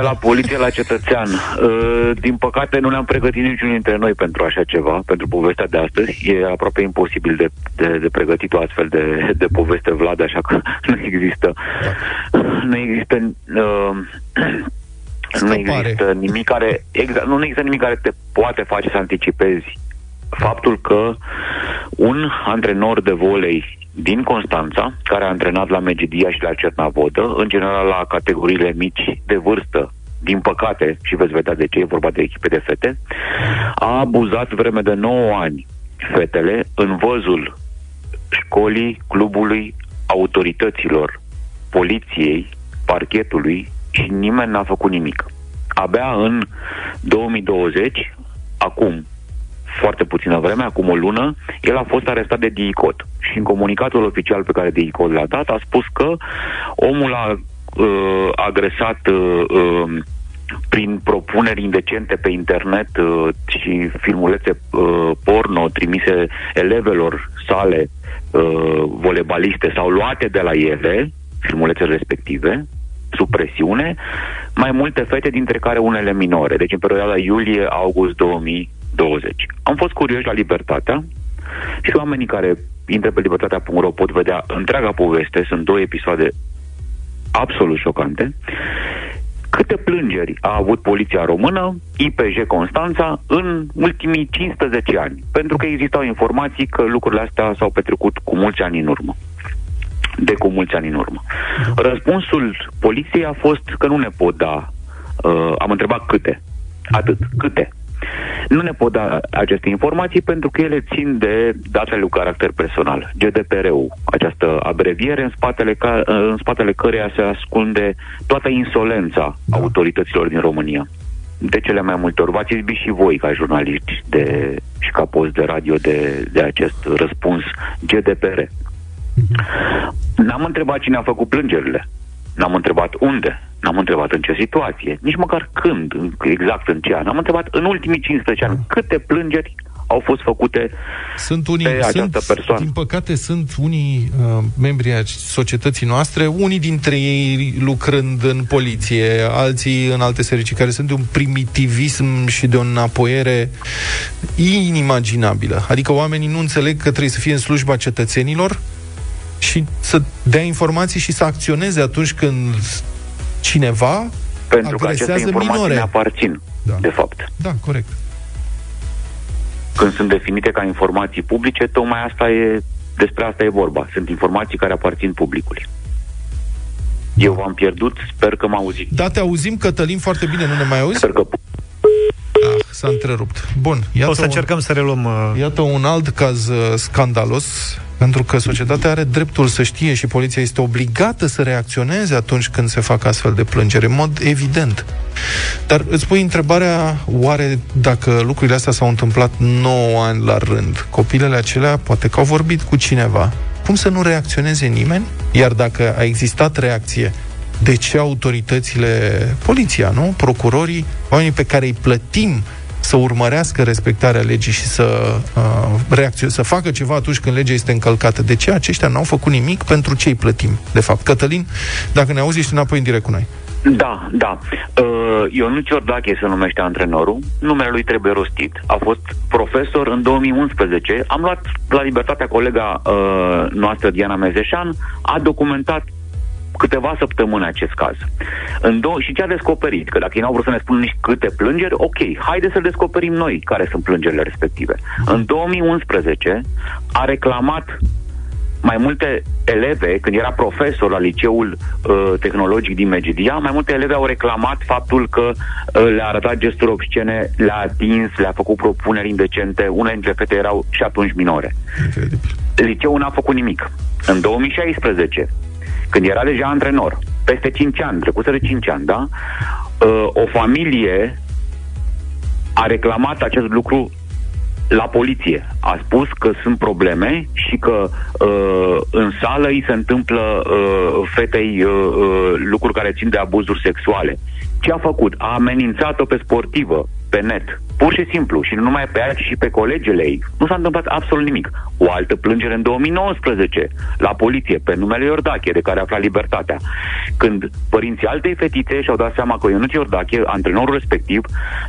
la poliție la cetățean. Uh, Din păcate nu ne-am pregătit niciunul dintre noi pentru așa ceva, pentru povestea de astăzi. E aproape imposibil de, de, de pregătit o astfel de, de poveste, Vlad, așa că nu există. Nu există... Uh, nu există nimic care exact, nu există nimic care te poate face să anticipezi faptul că un antrenor de volei din Constanța, care a antrenat la Megidia și la Cernavodă, în general la categoriile mici de vârstă, din păcate, și veți vedea de ce e vorba de echipe de fete, a abuzat vreme de 9 ani fetele în văzul școlii, clubului, autorităților, poliției, parchetului și nimeni n-a făcut nimic. Abia în 2020, acum foarte puțină vreme, acum o lună, el a fost arestat de DICOT. Și în comunicatul oficial pe care DICOT l-a dat, a spus că omul a uh, agresat uh, uh, prin propuneri indecente pe internet uh, și filmulețe uh, porno trimise elevelor sale uh, volebaliste sau luate de la ele, filmulețele respective, sub presiune, mai multe fete, dintre care unele minore. Deci în perioada iulie-august 2020. Am fost curioși la Libertatea și oamenii care intră pe libertatea.ro pot vedea întreaga poveste, sunt două episoade absolut șocante. Câte plângeri a avut poliția română, IPJ Constanța, în ultimii 15 ani? Pentru că existau informații că lucrurile astea s-au petrecut cu mulți ani în urmă de cu mulți ani în urmă. Răspunsul poliției a fost că nu ne pot da. Uh, am întrebat câte. Atât. Câte. Nu ne pot da aceste informații pentru că ele țin de datele cu caracter personal. GDPR-ul, această abreviere în spatele, ca, în spatele căreia se ascunde toată insolența da. autorităților din România. De cele mai multe ori v-ați izbit și voi ca jurnaliști de, și ca post de radio de, de acest răspuns GDPR. N-am întrebat cine a făcut plângerile. N-am întrebat unde. N-am întrebat în ce situație. Nici măcar când, în- exact în ce an. Am întrebat în ultimii 15 ani câte plângeri au fost făcute Sunt unii, pe această sunt, persoană. din păcate, sunt unii uh, membri ai societății noastre, unii dintre ei lucrând în poliție, alții în alte servicii, care sunt de un primitivism și de o înapoiere inimaginabilă. Adică oamenii nu înțeleg că trebuie să fie în slujba cetățenilor și să dea informații și să acționeze atunci când cineva pentru că aceste agresează informații minore. ne aparțin, Da. de fapt. Da, corect. Când sunt definite ca informații publice, tocmai asta e, despre asta e vorba. Sunt informații care aparțin publicului. Eu v-am pierdut, sper că mă auziți. Da, te auzim, Cătălin, foarte bine, nu ne mai auzi? Sper că Ah, s-a întrerupt. Bun, iată O să încercăm să reluăm... Uh... Iată un alt caz uh, scandalos, pentru că societatea are dreptul să știe și poliția este obligată să reacționeze atunci când se fac astfel de plângeri, în mod evident. Dar îți pui întrebarea, oare dacă lucrurile astea s-au întâmplat 9 ani la rând, copilele acelea poate că au vorbit cu cineva, cum să nu reacționeze nimeni? Iar dacă a existat reacție, de ce autoritățile, poliția, nu? Procurorii, oamenii pe care îi plătim să urmărească respectarea legii și să, uh, reacțio- să facă ceva atunci când legea este încălcată. De ce aceștia n-au făcut nimic pentru ce îi plătim, de fapt? Cătălin, dacă ne auzi, ești înapoi în direct cu noi. Da, da. Uh, Ionuț Iordache se numește antrenorul. Numele lui trebuie rostit. A fost profesor în 2011. Am luat la libertatea colega uh, noastră, Diana Mezeșan, a documentat câteva săptămâni acest caz. În dou- și ce a descoperit? Că dacă ei n-au vrut să ne spună nici câte plângeri, ok, haide să descoperim noi care sunt plângerile respective. În 2011 a reclamat mai multe eleve, când era profesor la liceul uh, tehnologic din Megidia, mai multe eleve au reclamat faptul că uh, le-a arătat gesturi obscene, le-a atins, le-a făcut propuneri indecente, unele dintre fete erau și atunci minore. Liceul n-a făcut nimic. În 2016, când era deja antrenor, peste 5 ani, trecuseră 5 ani, da? Uh, o familie a reclamat acest lucru la poliție. A spus că sunt probleme și că uh, în sală îi se întâmplă uh, fetei uh, uh, lucruri care țin de abuzuri sexuale. Ce a făcut? A amenințat-o pe sportivă pe net, pur și simplu, și nu numai pe ea, ci și pe colegele ei, nu s-a întâmplat absolut nimic. O altă plângere în 2019 la poliție pe numele Iordache, de care afla libertatea, când părinții altei fetițe și-au dat seama că Ionuț Iordache, antrenorul respectiv,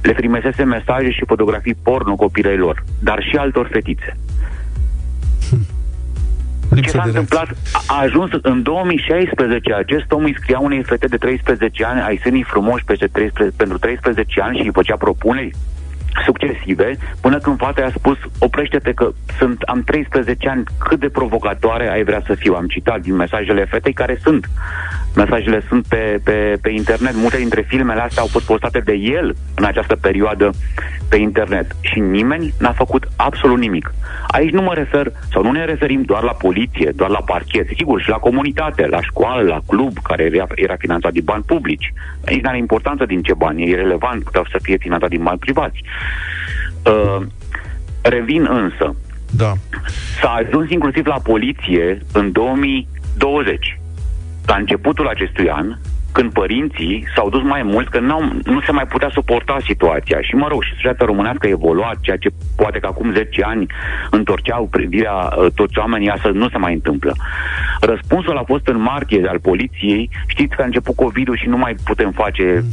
le trimisese mesaje și fotografii porno copilei lor, dar și altor fetițe. Ce s-a întâmplat? A a ajuns în 2016, acest om îi scria unei fete de 13 ani, ai sânii frumoși peste 13, pentru 13 ani și îi făcea propuneri succesive, până când fata i-a spus, oprește-te că sunt, am 13 ani, cât de provocatoare ai vrea să fiu. Am citat din mesajele fetei care sunt. Mesajele sunt pe, pe, pe internet. Multe dintre filmele astea au fost postate de el în această perioadă pe internet. Și nimeni n-a făcut absolut nimic. Aici nu mă refer, sau nu ne referim doar la poliție, doar la parchet, sigur, și la comunitate, la școală, la club, care era, era finanțat din bani publici. Aici nu are importanță din ce bani, e irrelevant, puteau să fie finanțat din bani privați. Uh, revin însă. Da. S-a ajuns inclusiv la poliție în 2020, la începutul acestui an, când părinții s-au dus mai mult, că n-au, nu se mai putea suporta situația. Și, mă rog, și societatea românească a evoluat, ceea ce poate că acum 10 ani întorceau privirea uh, toți oamenii, asta nu se mai întâmplă. Răspunsul a fost în martie al poliției, știți că a început COVID-ul și nu mai putem face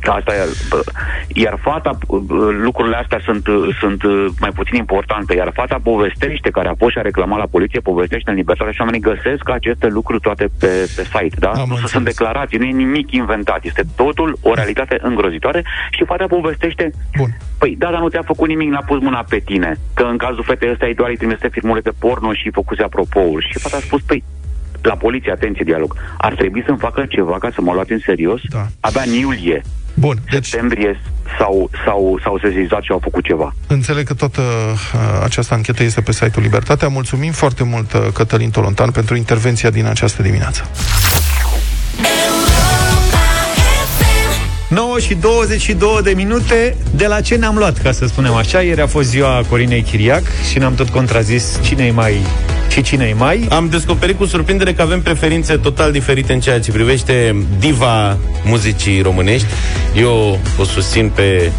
asta, uh, iar fata, uh, lucrurile astea sunt, uh, sunt uh, mai puțin importante, iar fata povestește, care a fost și a reclamat la poliție, povestește în libertate și oamenii găsesc aceste lucruri toate pe, pe site, da? Am nu înțeles. sunt declarații, nu e nimic inventat, este totul o realitate îngrozitoare și fata povestește Bun. Păi da, dar nu ți-a făcut nimic, n-a pus mâna pe tine. Că în cazul fetei ăsta, ei doar îi trimise filmulețe porno și făcuse apropouri. Și fata a spus, păi, la poliție, atenție, dialog. Ar trebui să-mi facă ceva ca să mă luați în serios? Da. Abia în iulie, Bun, deci septembrie s-au, s-au, s-au sezizat și au făcut ceva. înțeleg că toată uh, această anchetă este pe site-ul Libertatea. Mulțumim foarte mult, uh, Cătălin Tolontan, pentru intervenția din această dimineață. 9 și 22 de minute De la ce ne-am luat, ca să spunem așa Ieri a fost ziua Corinei Chiriac Și ne-am tot contrazis cine e mai și cine e mai Am descoperit cu surprindere că avem preferințe total diferite în ceea ce privește diva muzicii românești. Eu o susțin pe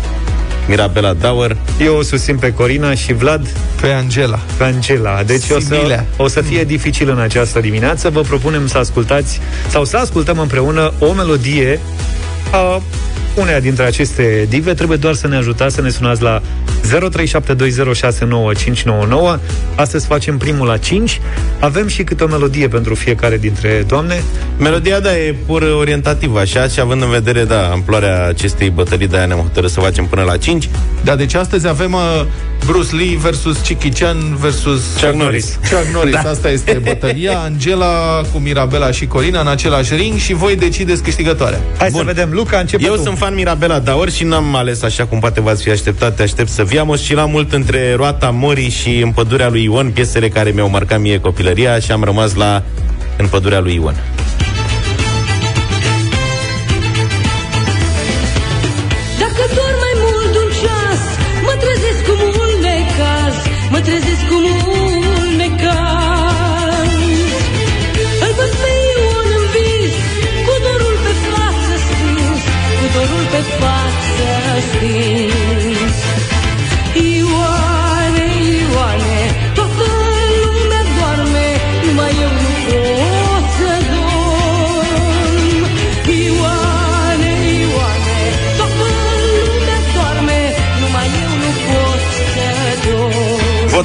Mirabela Dauer. Eu o susțin pe Corina și Vlad Pe Angela. pe Angela. Deci o să, Sibilea. o să fie dificil în această dimineață. Vă propunem să ascultați sau să ascultăm împreună o melodie a uneia dintre aceste dive. Trebuie doar să ne ajutați să ne sunați la 0372069599. Astăzi facem primul la 5. Avem și câte o melodie pentru fiecare dintre doamne. Melodia, da, e pur orientativă, așa, și având în vedere, da, amploarea acestei bătălii, de-aia ne-am hotărât să facem până la 5. Da, deci astăzi avem uh, Bruce Lee versus Chicky Chan versus Chuck Norris. Chuck Norris, Da. da. asta este bătălia. Angela cu Mirabela și Corina în același ring și voi decideți câștigătoarea. Hai Bun. să vedem. Luca, începe Eu tu. sunt fan Mirabela Daur și n-am ales așa cum poate v-ați fi așteptat, te aștept să viamos și la mult între Roata Mori și În pădurea lui Ion, piesele care mi-au marcat mie copilăria și am rămas la În pădurea lui Ion.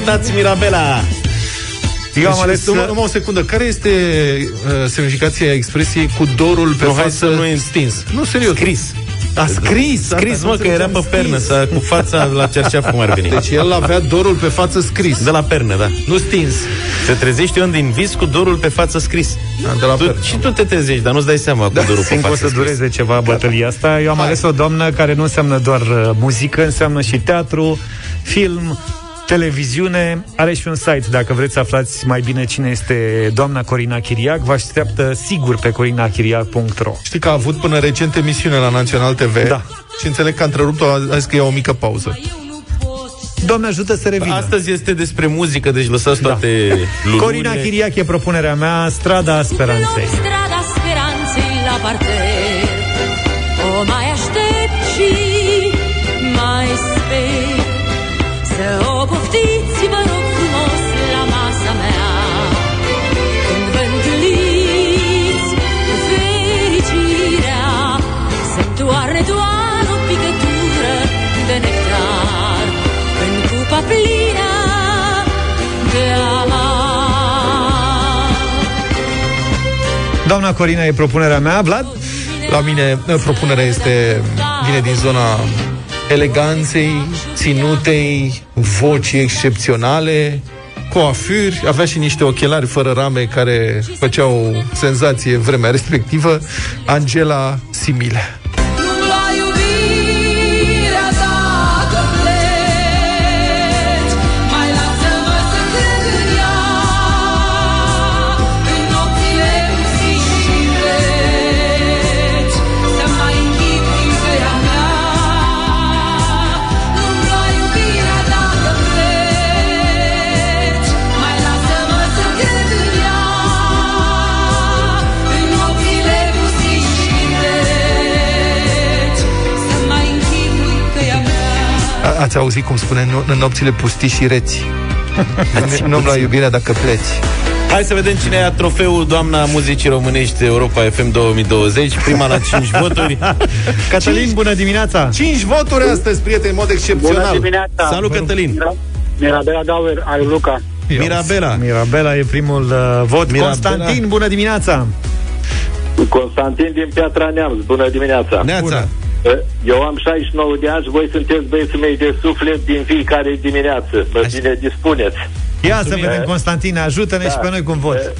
Votați Mirabela! Eu am ales numai, să- numai o secundă. Care este uh, semnificația expresiei cu dorul pe Nu, hai față să nu stins? Nu, serios. Scris. A scris. Scris, asta, mă, nu că era înțelegeam, pe pernă, scris. să, cu fața la cerceaf cum ar veni. Deci el avea dorul pe față scris. De la pernă, da. Nu stins. Se trezește Ion din vis cu dorul pe față scris. A, de la tu, pernă. și tu te trezești, dar nu-ți dai seama cu dorul pe Simt că o față să scris. dureze ceva bătălia asta. Eu am ales o doamnă care nu înseamnă doar uh, muzică, înseamnă și teatru, film, televiziune. Are și un site, dacă vreți să aflați mai bine cine este doamna Corina Chiriac. Vă așteaptă sigur pe corinachiriac.ro Știi că a avut până recent emisiune la Național TV Da. și înțeleg că a întrerupt-o, a zis că ia o mică pauză. Doamne ajută să revină. Astăzi este despre muzică, deci lăsați toate lunurile. Corina Chiriac e propunerea mea, Strada Speranței. Strada speranței la parter Doamna Corina, e propunerea mea, Vlad? La mine, eh, propunerea este, vine din zona eleganței, ținutei, vocii excepționale, coafuri, avea și niște ochelari fără rame care făceau senzație vremea respectivă, Angela Simile. A- Ați auzit cum spune în, în nopțile pustiși și reți. Nu-mi lua iubirea dacă pleci. Hai să vedem cine ia trofeul Doamna Muzicii Românești Europa FM 2020 Prima la 5 voturi Cătălin, bună dimineața! 5 voturi astăzi, prieteni, în mod excepțional. Bună dimineața! Salut Cătălin Mirabela Dauer, al Luca. Mirabela Mirabela e primul uh, vot. Mirabela. Constantin, bună dimineața! Constantin din Piatra Neamț, bună dimineața! Neața Eu am 69 de ani și voi sunteți băieții mei de suflet din fiecare dimineață. Mă bine dispuneți. Ia să vedem, Constantin, ajută-ne Da. și pe noi cu un vot.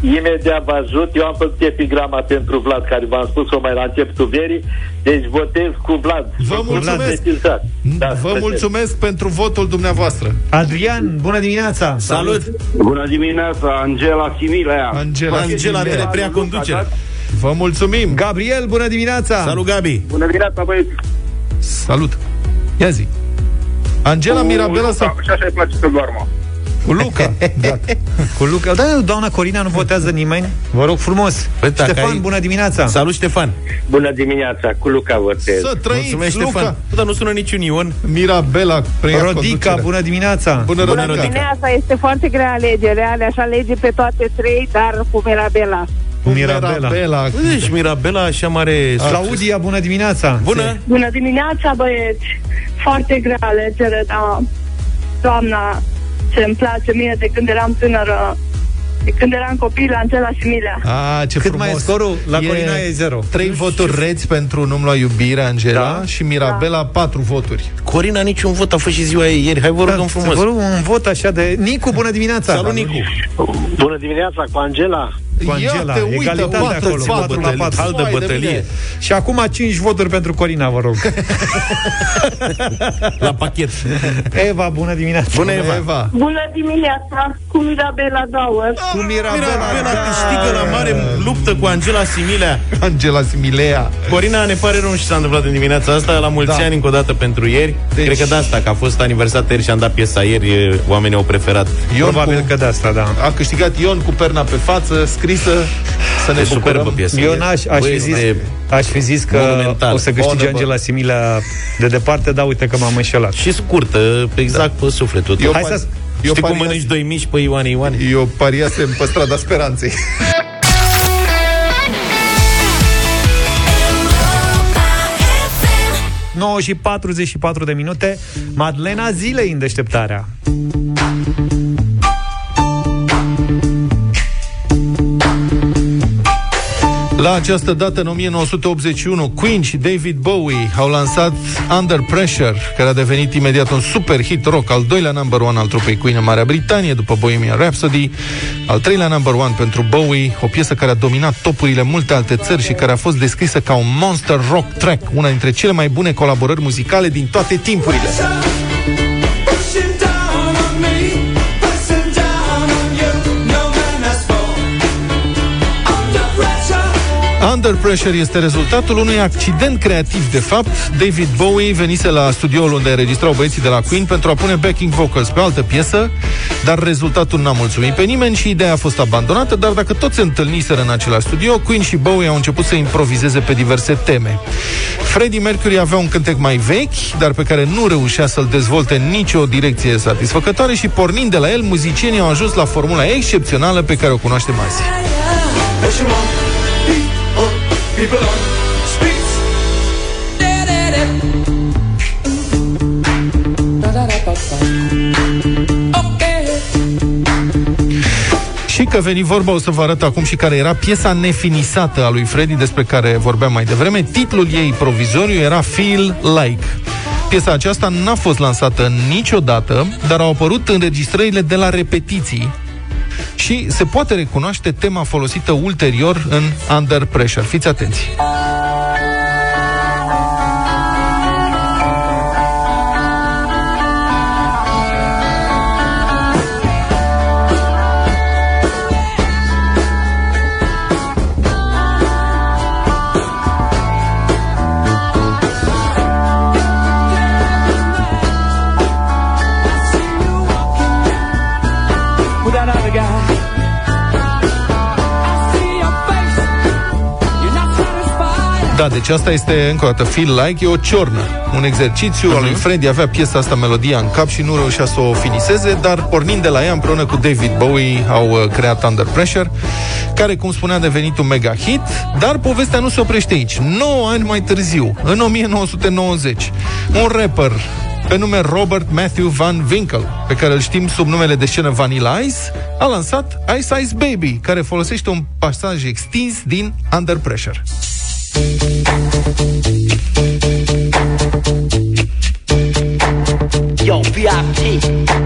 Imediat vă ajut. Eu am făcut epigrama pentru Vlad, care v-am spus-o mai la începutul verii. Deci votez cu Vlad. Vă Cu mulțumesc. Vlad precizat. Da, Vă plăcere. mulțumesc pentru votul dumneavoastră. Adrian, bună dimineața! Salut! Bună dimineața, Angela Similea. Angela, Angela, Simile. te prea conducerea Vă mulțumim. Gabriel, bună dimineața! Salut Gabi Bună dimineața, băieți. Salut. Ia zi. Angela Mirabela sau Și așa îi place să doarmă. cu Luca? Da. Cu Luca. Da, doamna Corina nu votează nimeni. Vă rog frumos. Păi, dacă Ștefan, ai- bună dimineața! Salut Ștefan Bună dimineața, cu Luca votez. Să trăiți, Mulțumesc Luca. Ștefan Bă, Dar nu sună niciun Ion Mirabela preia Rodica, conducerea. bună dimineața! Bună, Bună, Rodica. Rodica. Asta este foarte grea alegere, ale-aș alege pe toate trei, dar cu Mirabela. Cu Mirabela. Mirabela. Deci Mirabela așa mare Claudia, bună dimineața! Bună Bună dimineața, băieți! Foarte grea alegere, dar doamna ce îmi place mie de când eram tânără, de când eram copil, Angela Similea. A, ce Cât frumos. mai e scorul? La Corina e zero. Trei voturi reți pentru Nu-mi lua iubirea, Angela, Da. și Mirabela patru voturi. Corina niciun vot a fost și ziua ei ieri Hai vă rugăm frumos Vă rog un vot așa de... Nicu, bună dimineața! Salut Nicu Bună dimineața, cu Angela. Cu Angela, Ia te uită, egalitate patru, acolo, patru, patru la bătălie. patru. Hal de Vai de bătălie mine. Și acum 5 voturi pentru Corina, vă rog. La pachet Eva, bună dimineața! Bună Eva Eva. Bună dimineața, cu Mirabela Dauer. Cu Mirabela, Mirabela da. câștigă la mare luptă cu Angela Similea Angela Similea. Corina, ne pare rău nu știu ce s-a întâmplat în dimineața asta La mulți Da. ani încă o dată pentru ieri Deci- Cred că de asta, că a fost aniversat ieri și am dat piesa ieri e, Oamenii au preferat Ion Probabil cu, că de asta, da. a câștigat Ion cu perna pe față, scrisă, să ne E superbă bucurăm. piesă Eu n-aș, aș, fi Băi, zis, de- aș fi zis că Monumental. o să câștige Bună, bă. Angela Similea de departe, dar uite că m-am înșelat. Și scurtă, exact pe sufletul tău Eu Hai pari- să- eu Știi cum parias- mănânci doi mici pe Ioane Ioane? Eu pariasem pe strada speranței. 9 și 44 de minute, Madlena Zilei în deșteptarea. La această dată, în 1981, Queen și David Bowie au lansat Under Pressure, care a devenit imediat un super hit rock, al doilea number one al trupei Queen în Marea Britanie, după Bohemian Rhapsody, al treilea number one pentru Bowie, o piesă care a dominat topurile multe alte țări și care a fost descrisă ca un monster rock track, una dintre cele mai bune colaborări muzicale din toate timpurile. Under Under Pressure este rezultatul unui accident creativ. De fapt, David Bowie venise la studioul unde înregistrau băieții de la Queen pentru a pune backing vocals pe o altă piesă, dar rezultatul n-a mulțumit pe nimeni și ideea a fost abandonată, dar dacă toți se întâlniseră în același studio, Queen și Bowie au început să improvizeze pe diverse teme. Freddie Mercury avea un cântec mai vechi, dar pe care nu reușea să-l dezvolte în nicio direcție satisfăcătoare și pornind de la el, muzicienii au ajuns la formula excepțională pe care o cunoaștem azi. Și că veni vorba, o să vă arăt acum și care era piesa nefinisată a lui Freddy, despre care vorbeam mai devreme. Titlul ei provizoriu era Feel Like. Piesa aceasta n-a fost lansată niciodată, dar au apărut înregistrările de la repetiții și se poate recunoaște tema folosită ulterior în Under Pressure. Fiți atenți! Da, deci asta este, încă o dată, Feel Like, e o ciornă. Un exercițiu uh-huh. al lui Freddy, avea piesa asta, melodia în cap și nu reușea să o finiseze, dar pornind de la ea, împreună cu David Bowie, au uh, creat Under Pressure, care, cum spunea, a devenit un mega hit, dar povestea nu se oprește aici. 9 ani mai târziu, în 1990, un rapper pe nume Robert Matthew Van Winkle, pe care îl știm sub numele de scenă Vanilla Ice, a lansat Ice Ice Baby, care folosește un pasaj extins din Under Pressure. Yo, VIP.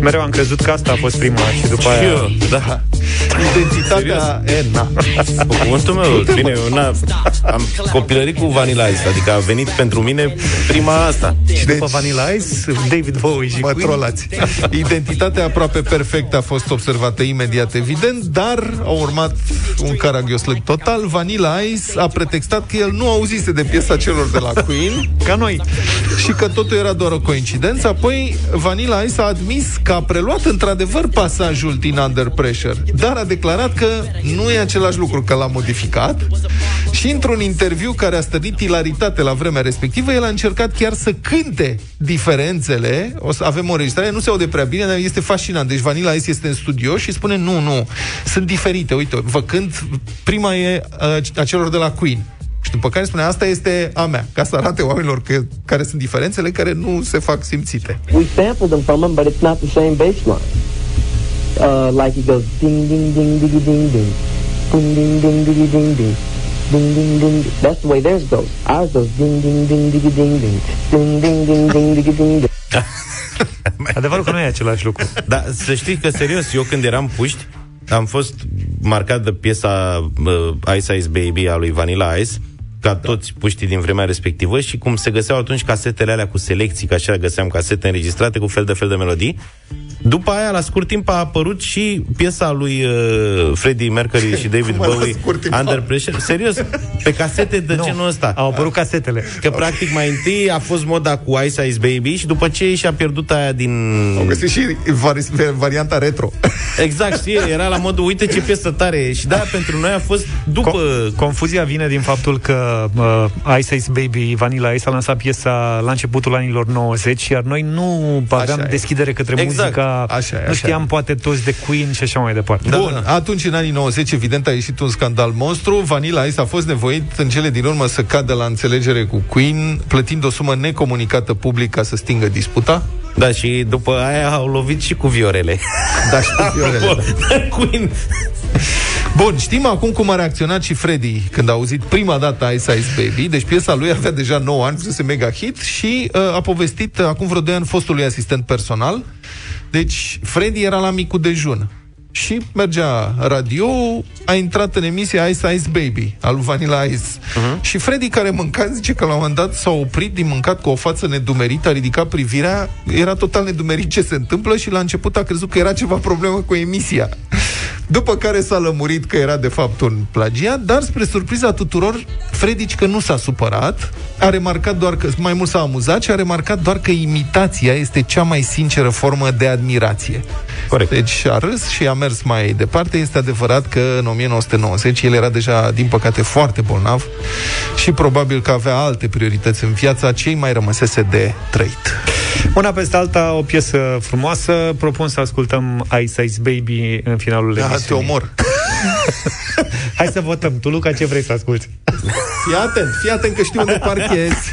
Let's kick it. Mereu am crezut că asta a fost prima și după aia... Și eu, da. Identitatea... E, na. Cu cuvântul meu, bine, eu n am copilărit cu Vanilla Ice, adică a venit pentru mine prima asta. Și după Vanilla Ice, David Bowie și Mă Queen. trolați. Identitatea aproape perfectă a fost observată imediat, evident, dar a urmat un caragioslet total. Vanilla Ice a pretextat că el nu auzise de piesa celor de la Queen, Ca noi. și că totul era doar o coincidență. Apoi Vanilla Ice a admis că a preluat într-adevăr pasajul din Under Pressure, dar a declarat că nu e același lucru, că l-a modificat. Și într-un interviu care a stărit hilaritate la vremea respectivă, el a încercat chiar să cânte diferențele. O să avem o registrare, nu se aude prea bine, dar este fascinant. Deci Vanilla Ice este în studio și spune, nu, nu, sunt diferite. Uite, vă cânt, prima e uh, a celor de la Queen. Și după care spune, asta este a mea, ca să arate oamenilor că, care sunt diferențele care nu se fac simțite. We sampled them from him, but it's not the same bass line. Uh, like he goes ding ding ding ding ding ding ding ding ding ding ding ding ding ding ding. That's the way theirs goes. Ours goes ding ding ding ding ding ding ding ding ding ding ding ding. Adevărul că nu e același lucru. Da, să știi că, serios, eu când eram puști, am fost marcat de piesa uh, Ice Ice Baby a lui Vanilla Ice, ca toți puștii din vremea respectivă și cum se găseau atunci casetele alea cu selecții, că așa găseam casete înregistrate cu fel de fel de melodii. După aia, la scurt timp, a apărut și piesa lui uh, Freddie Mercury și David Cum la Bowie, scurt timp? Under Pressure. Serios, pe casete de Nu, genul ăsta. Au apărut casetele. Că, practic, mai întâi a fost moda cu Ice Ice Baby și după ce și-a pierdut aia din... Au găsit și vari- varianta retro. Exact, știi, era la modul, uite ce piesă tare e. Și da, pentru noi a fost după... Co- confuzia vine din faptul că uh, Ice Ice Baby, Vanilla Ice a lansat piesa la începutul anilor 90, iar noi nu aveam Așa e. deschidere către Exact. muzica, Așa e, nu așa știam e. poate toți de Queen și așa mai departe. Da, Bun, atunci în anii 90 evident a ieșit un scandal monstru Vanilla Ice a fost nevoit în cele din urmă să cadă la înțelegere cu Queen Plătind o sumă necomunicată public ca să stingă disputa Da, și după aia au lovit și cu viorele. Da, și cu viorele, da. Queen. Bun, știm acum cum a reacționat și Freddy când a auzit prima dată Ice Ice Baby. Deci piesa lui avea deja 9 ani, fusese mega hit și uh, a povestit uh, acum vreo 2 ani fostului asistent personal. Deci Freddy era la micul dejun și mergea radio, a intrat în emisia Ice Ice Baby al lui Vanilla Ice. Uh-huh. Și Freddy care mânca, zice că la un moment dat s-a oprit din mâncat cu o față nedumerită, a ridicat privirea, era total nedumerit ce se întâmplă și la început a crezut că era ceva problemă cu emisia. După care s-a lămurit că era de fapt un plagiat, dar spre surpriza tuturor, Fredici că nu s-a supărat, a remarcat doar că, mai mult s-a amuzat și a remarcat doar că imitația este cea mai sinceră formă de admirație. Corect. Deci a râs și a mers mai departe. Este adevărat că în 1990 el era deja, din păcate, foarte bolnav și probabil că avea alte priorități în viața, cei mai rămăsese de trăit. Una peste alta, o piesă frumoasă. Propun să ascultăm Ice Ice Baby în finalul Da, te emisiunii. omor. Hai să votăm. Tu, Luca, ce vrei să asculti? Fii atent, fii atent că știu unde parchezi.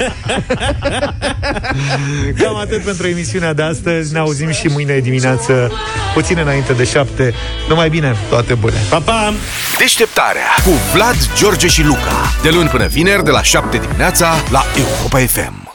Cam atât pentru emisiunea de astăzi. Ne auzim și mâine dimineață, puțin înainte de șapte. Numai bine! Toate bune! Pa, pa! Deșteptarea cu Vlad, George și Luca. De luni până vineri, de la 7 dimineața, la Europa FM.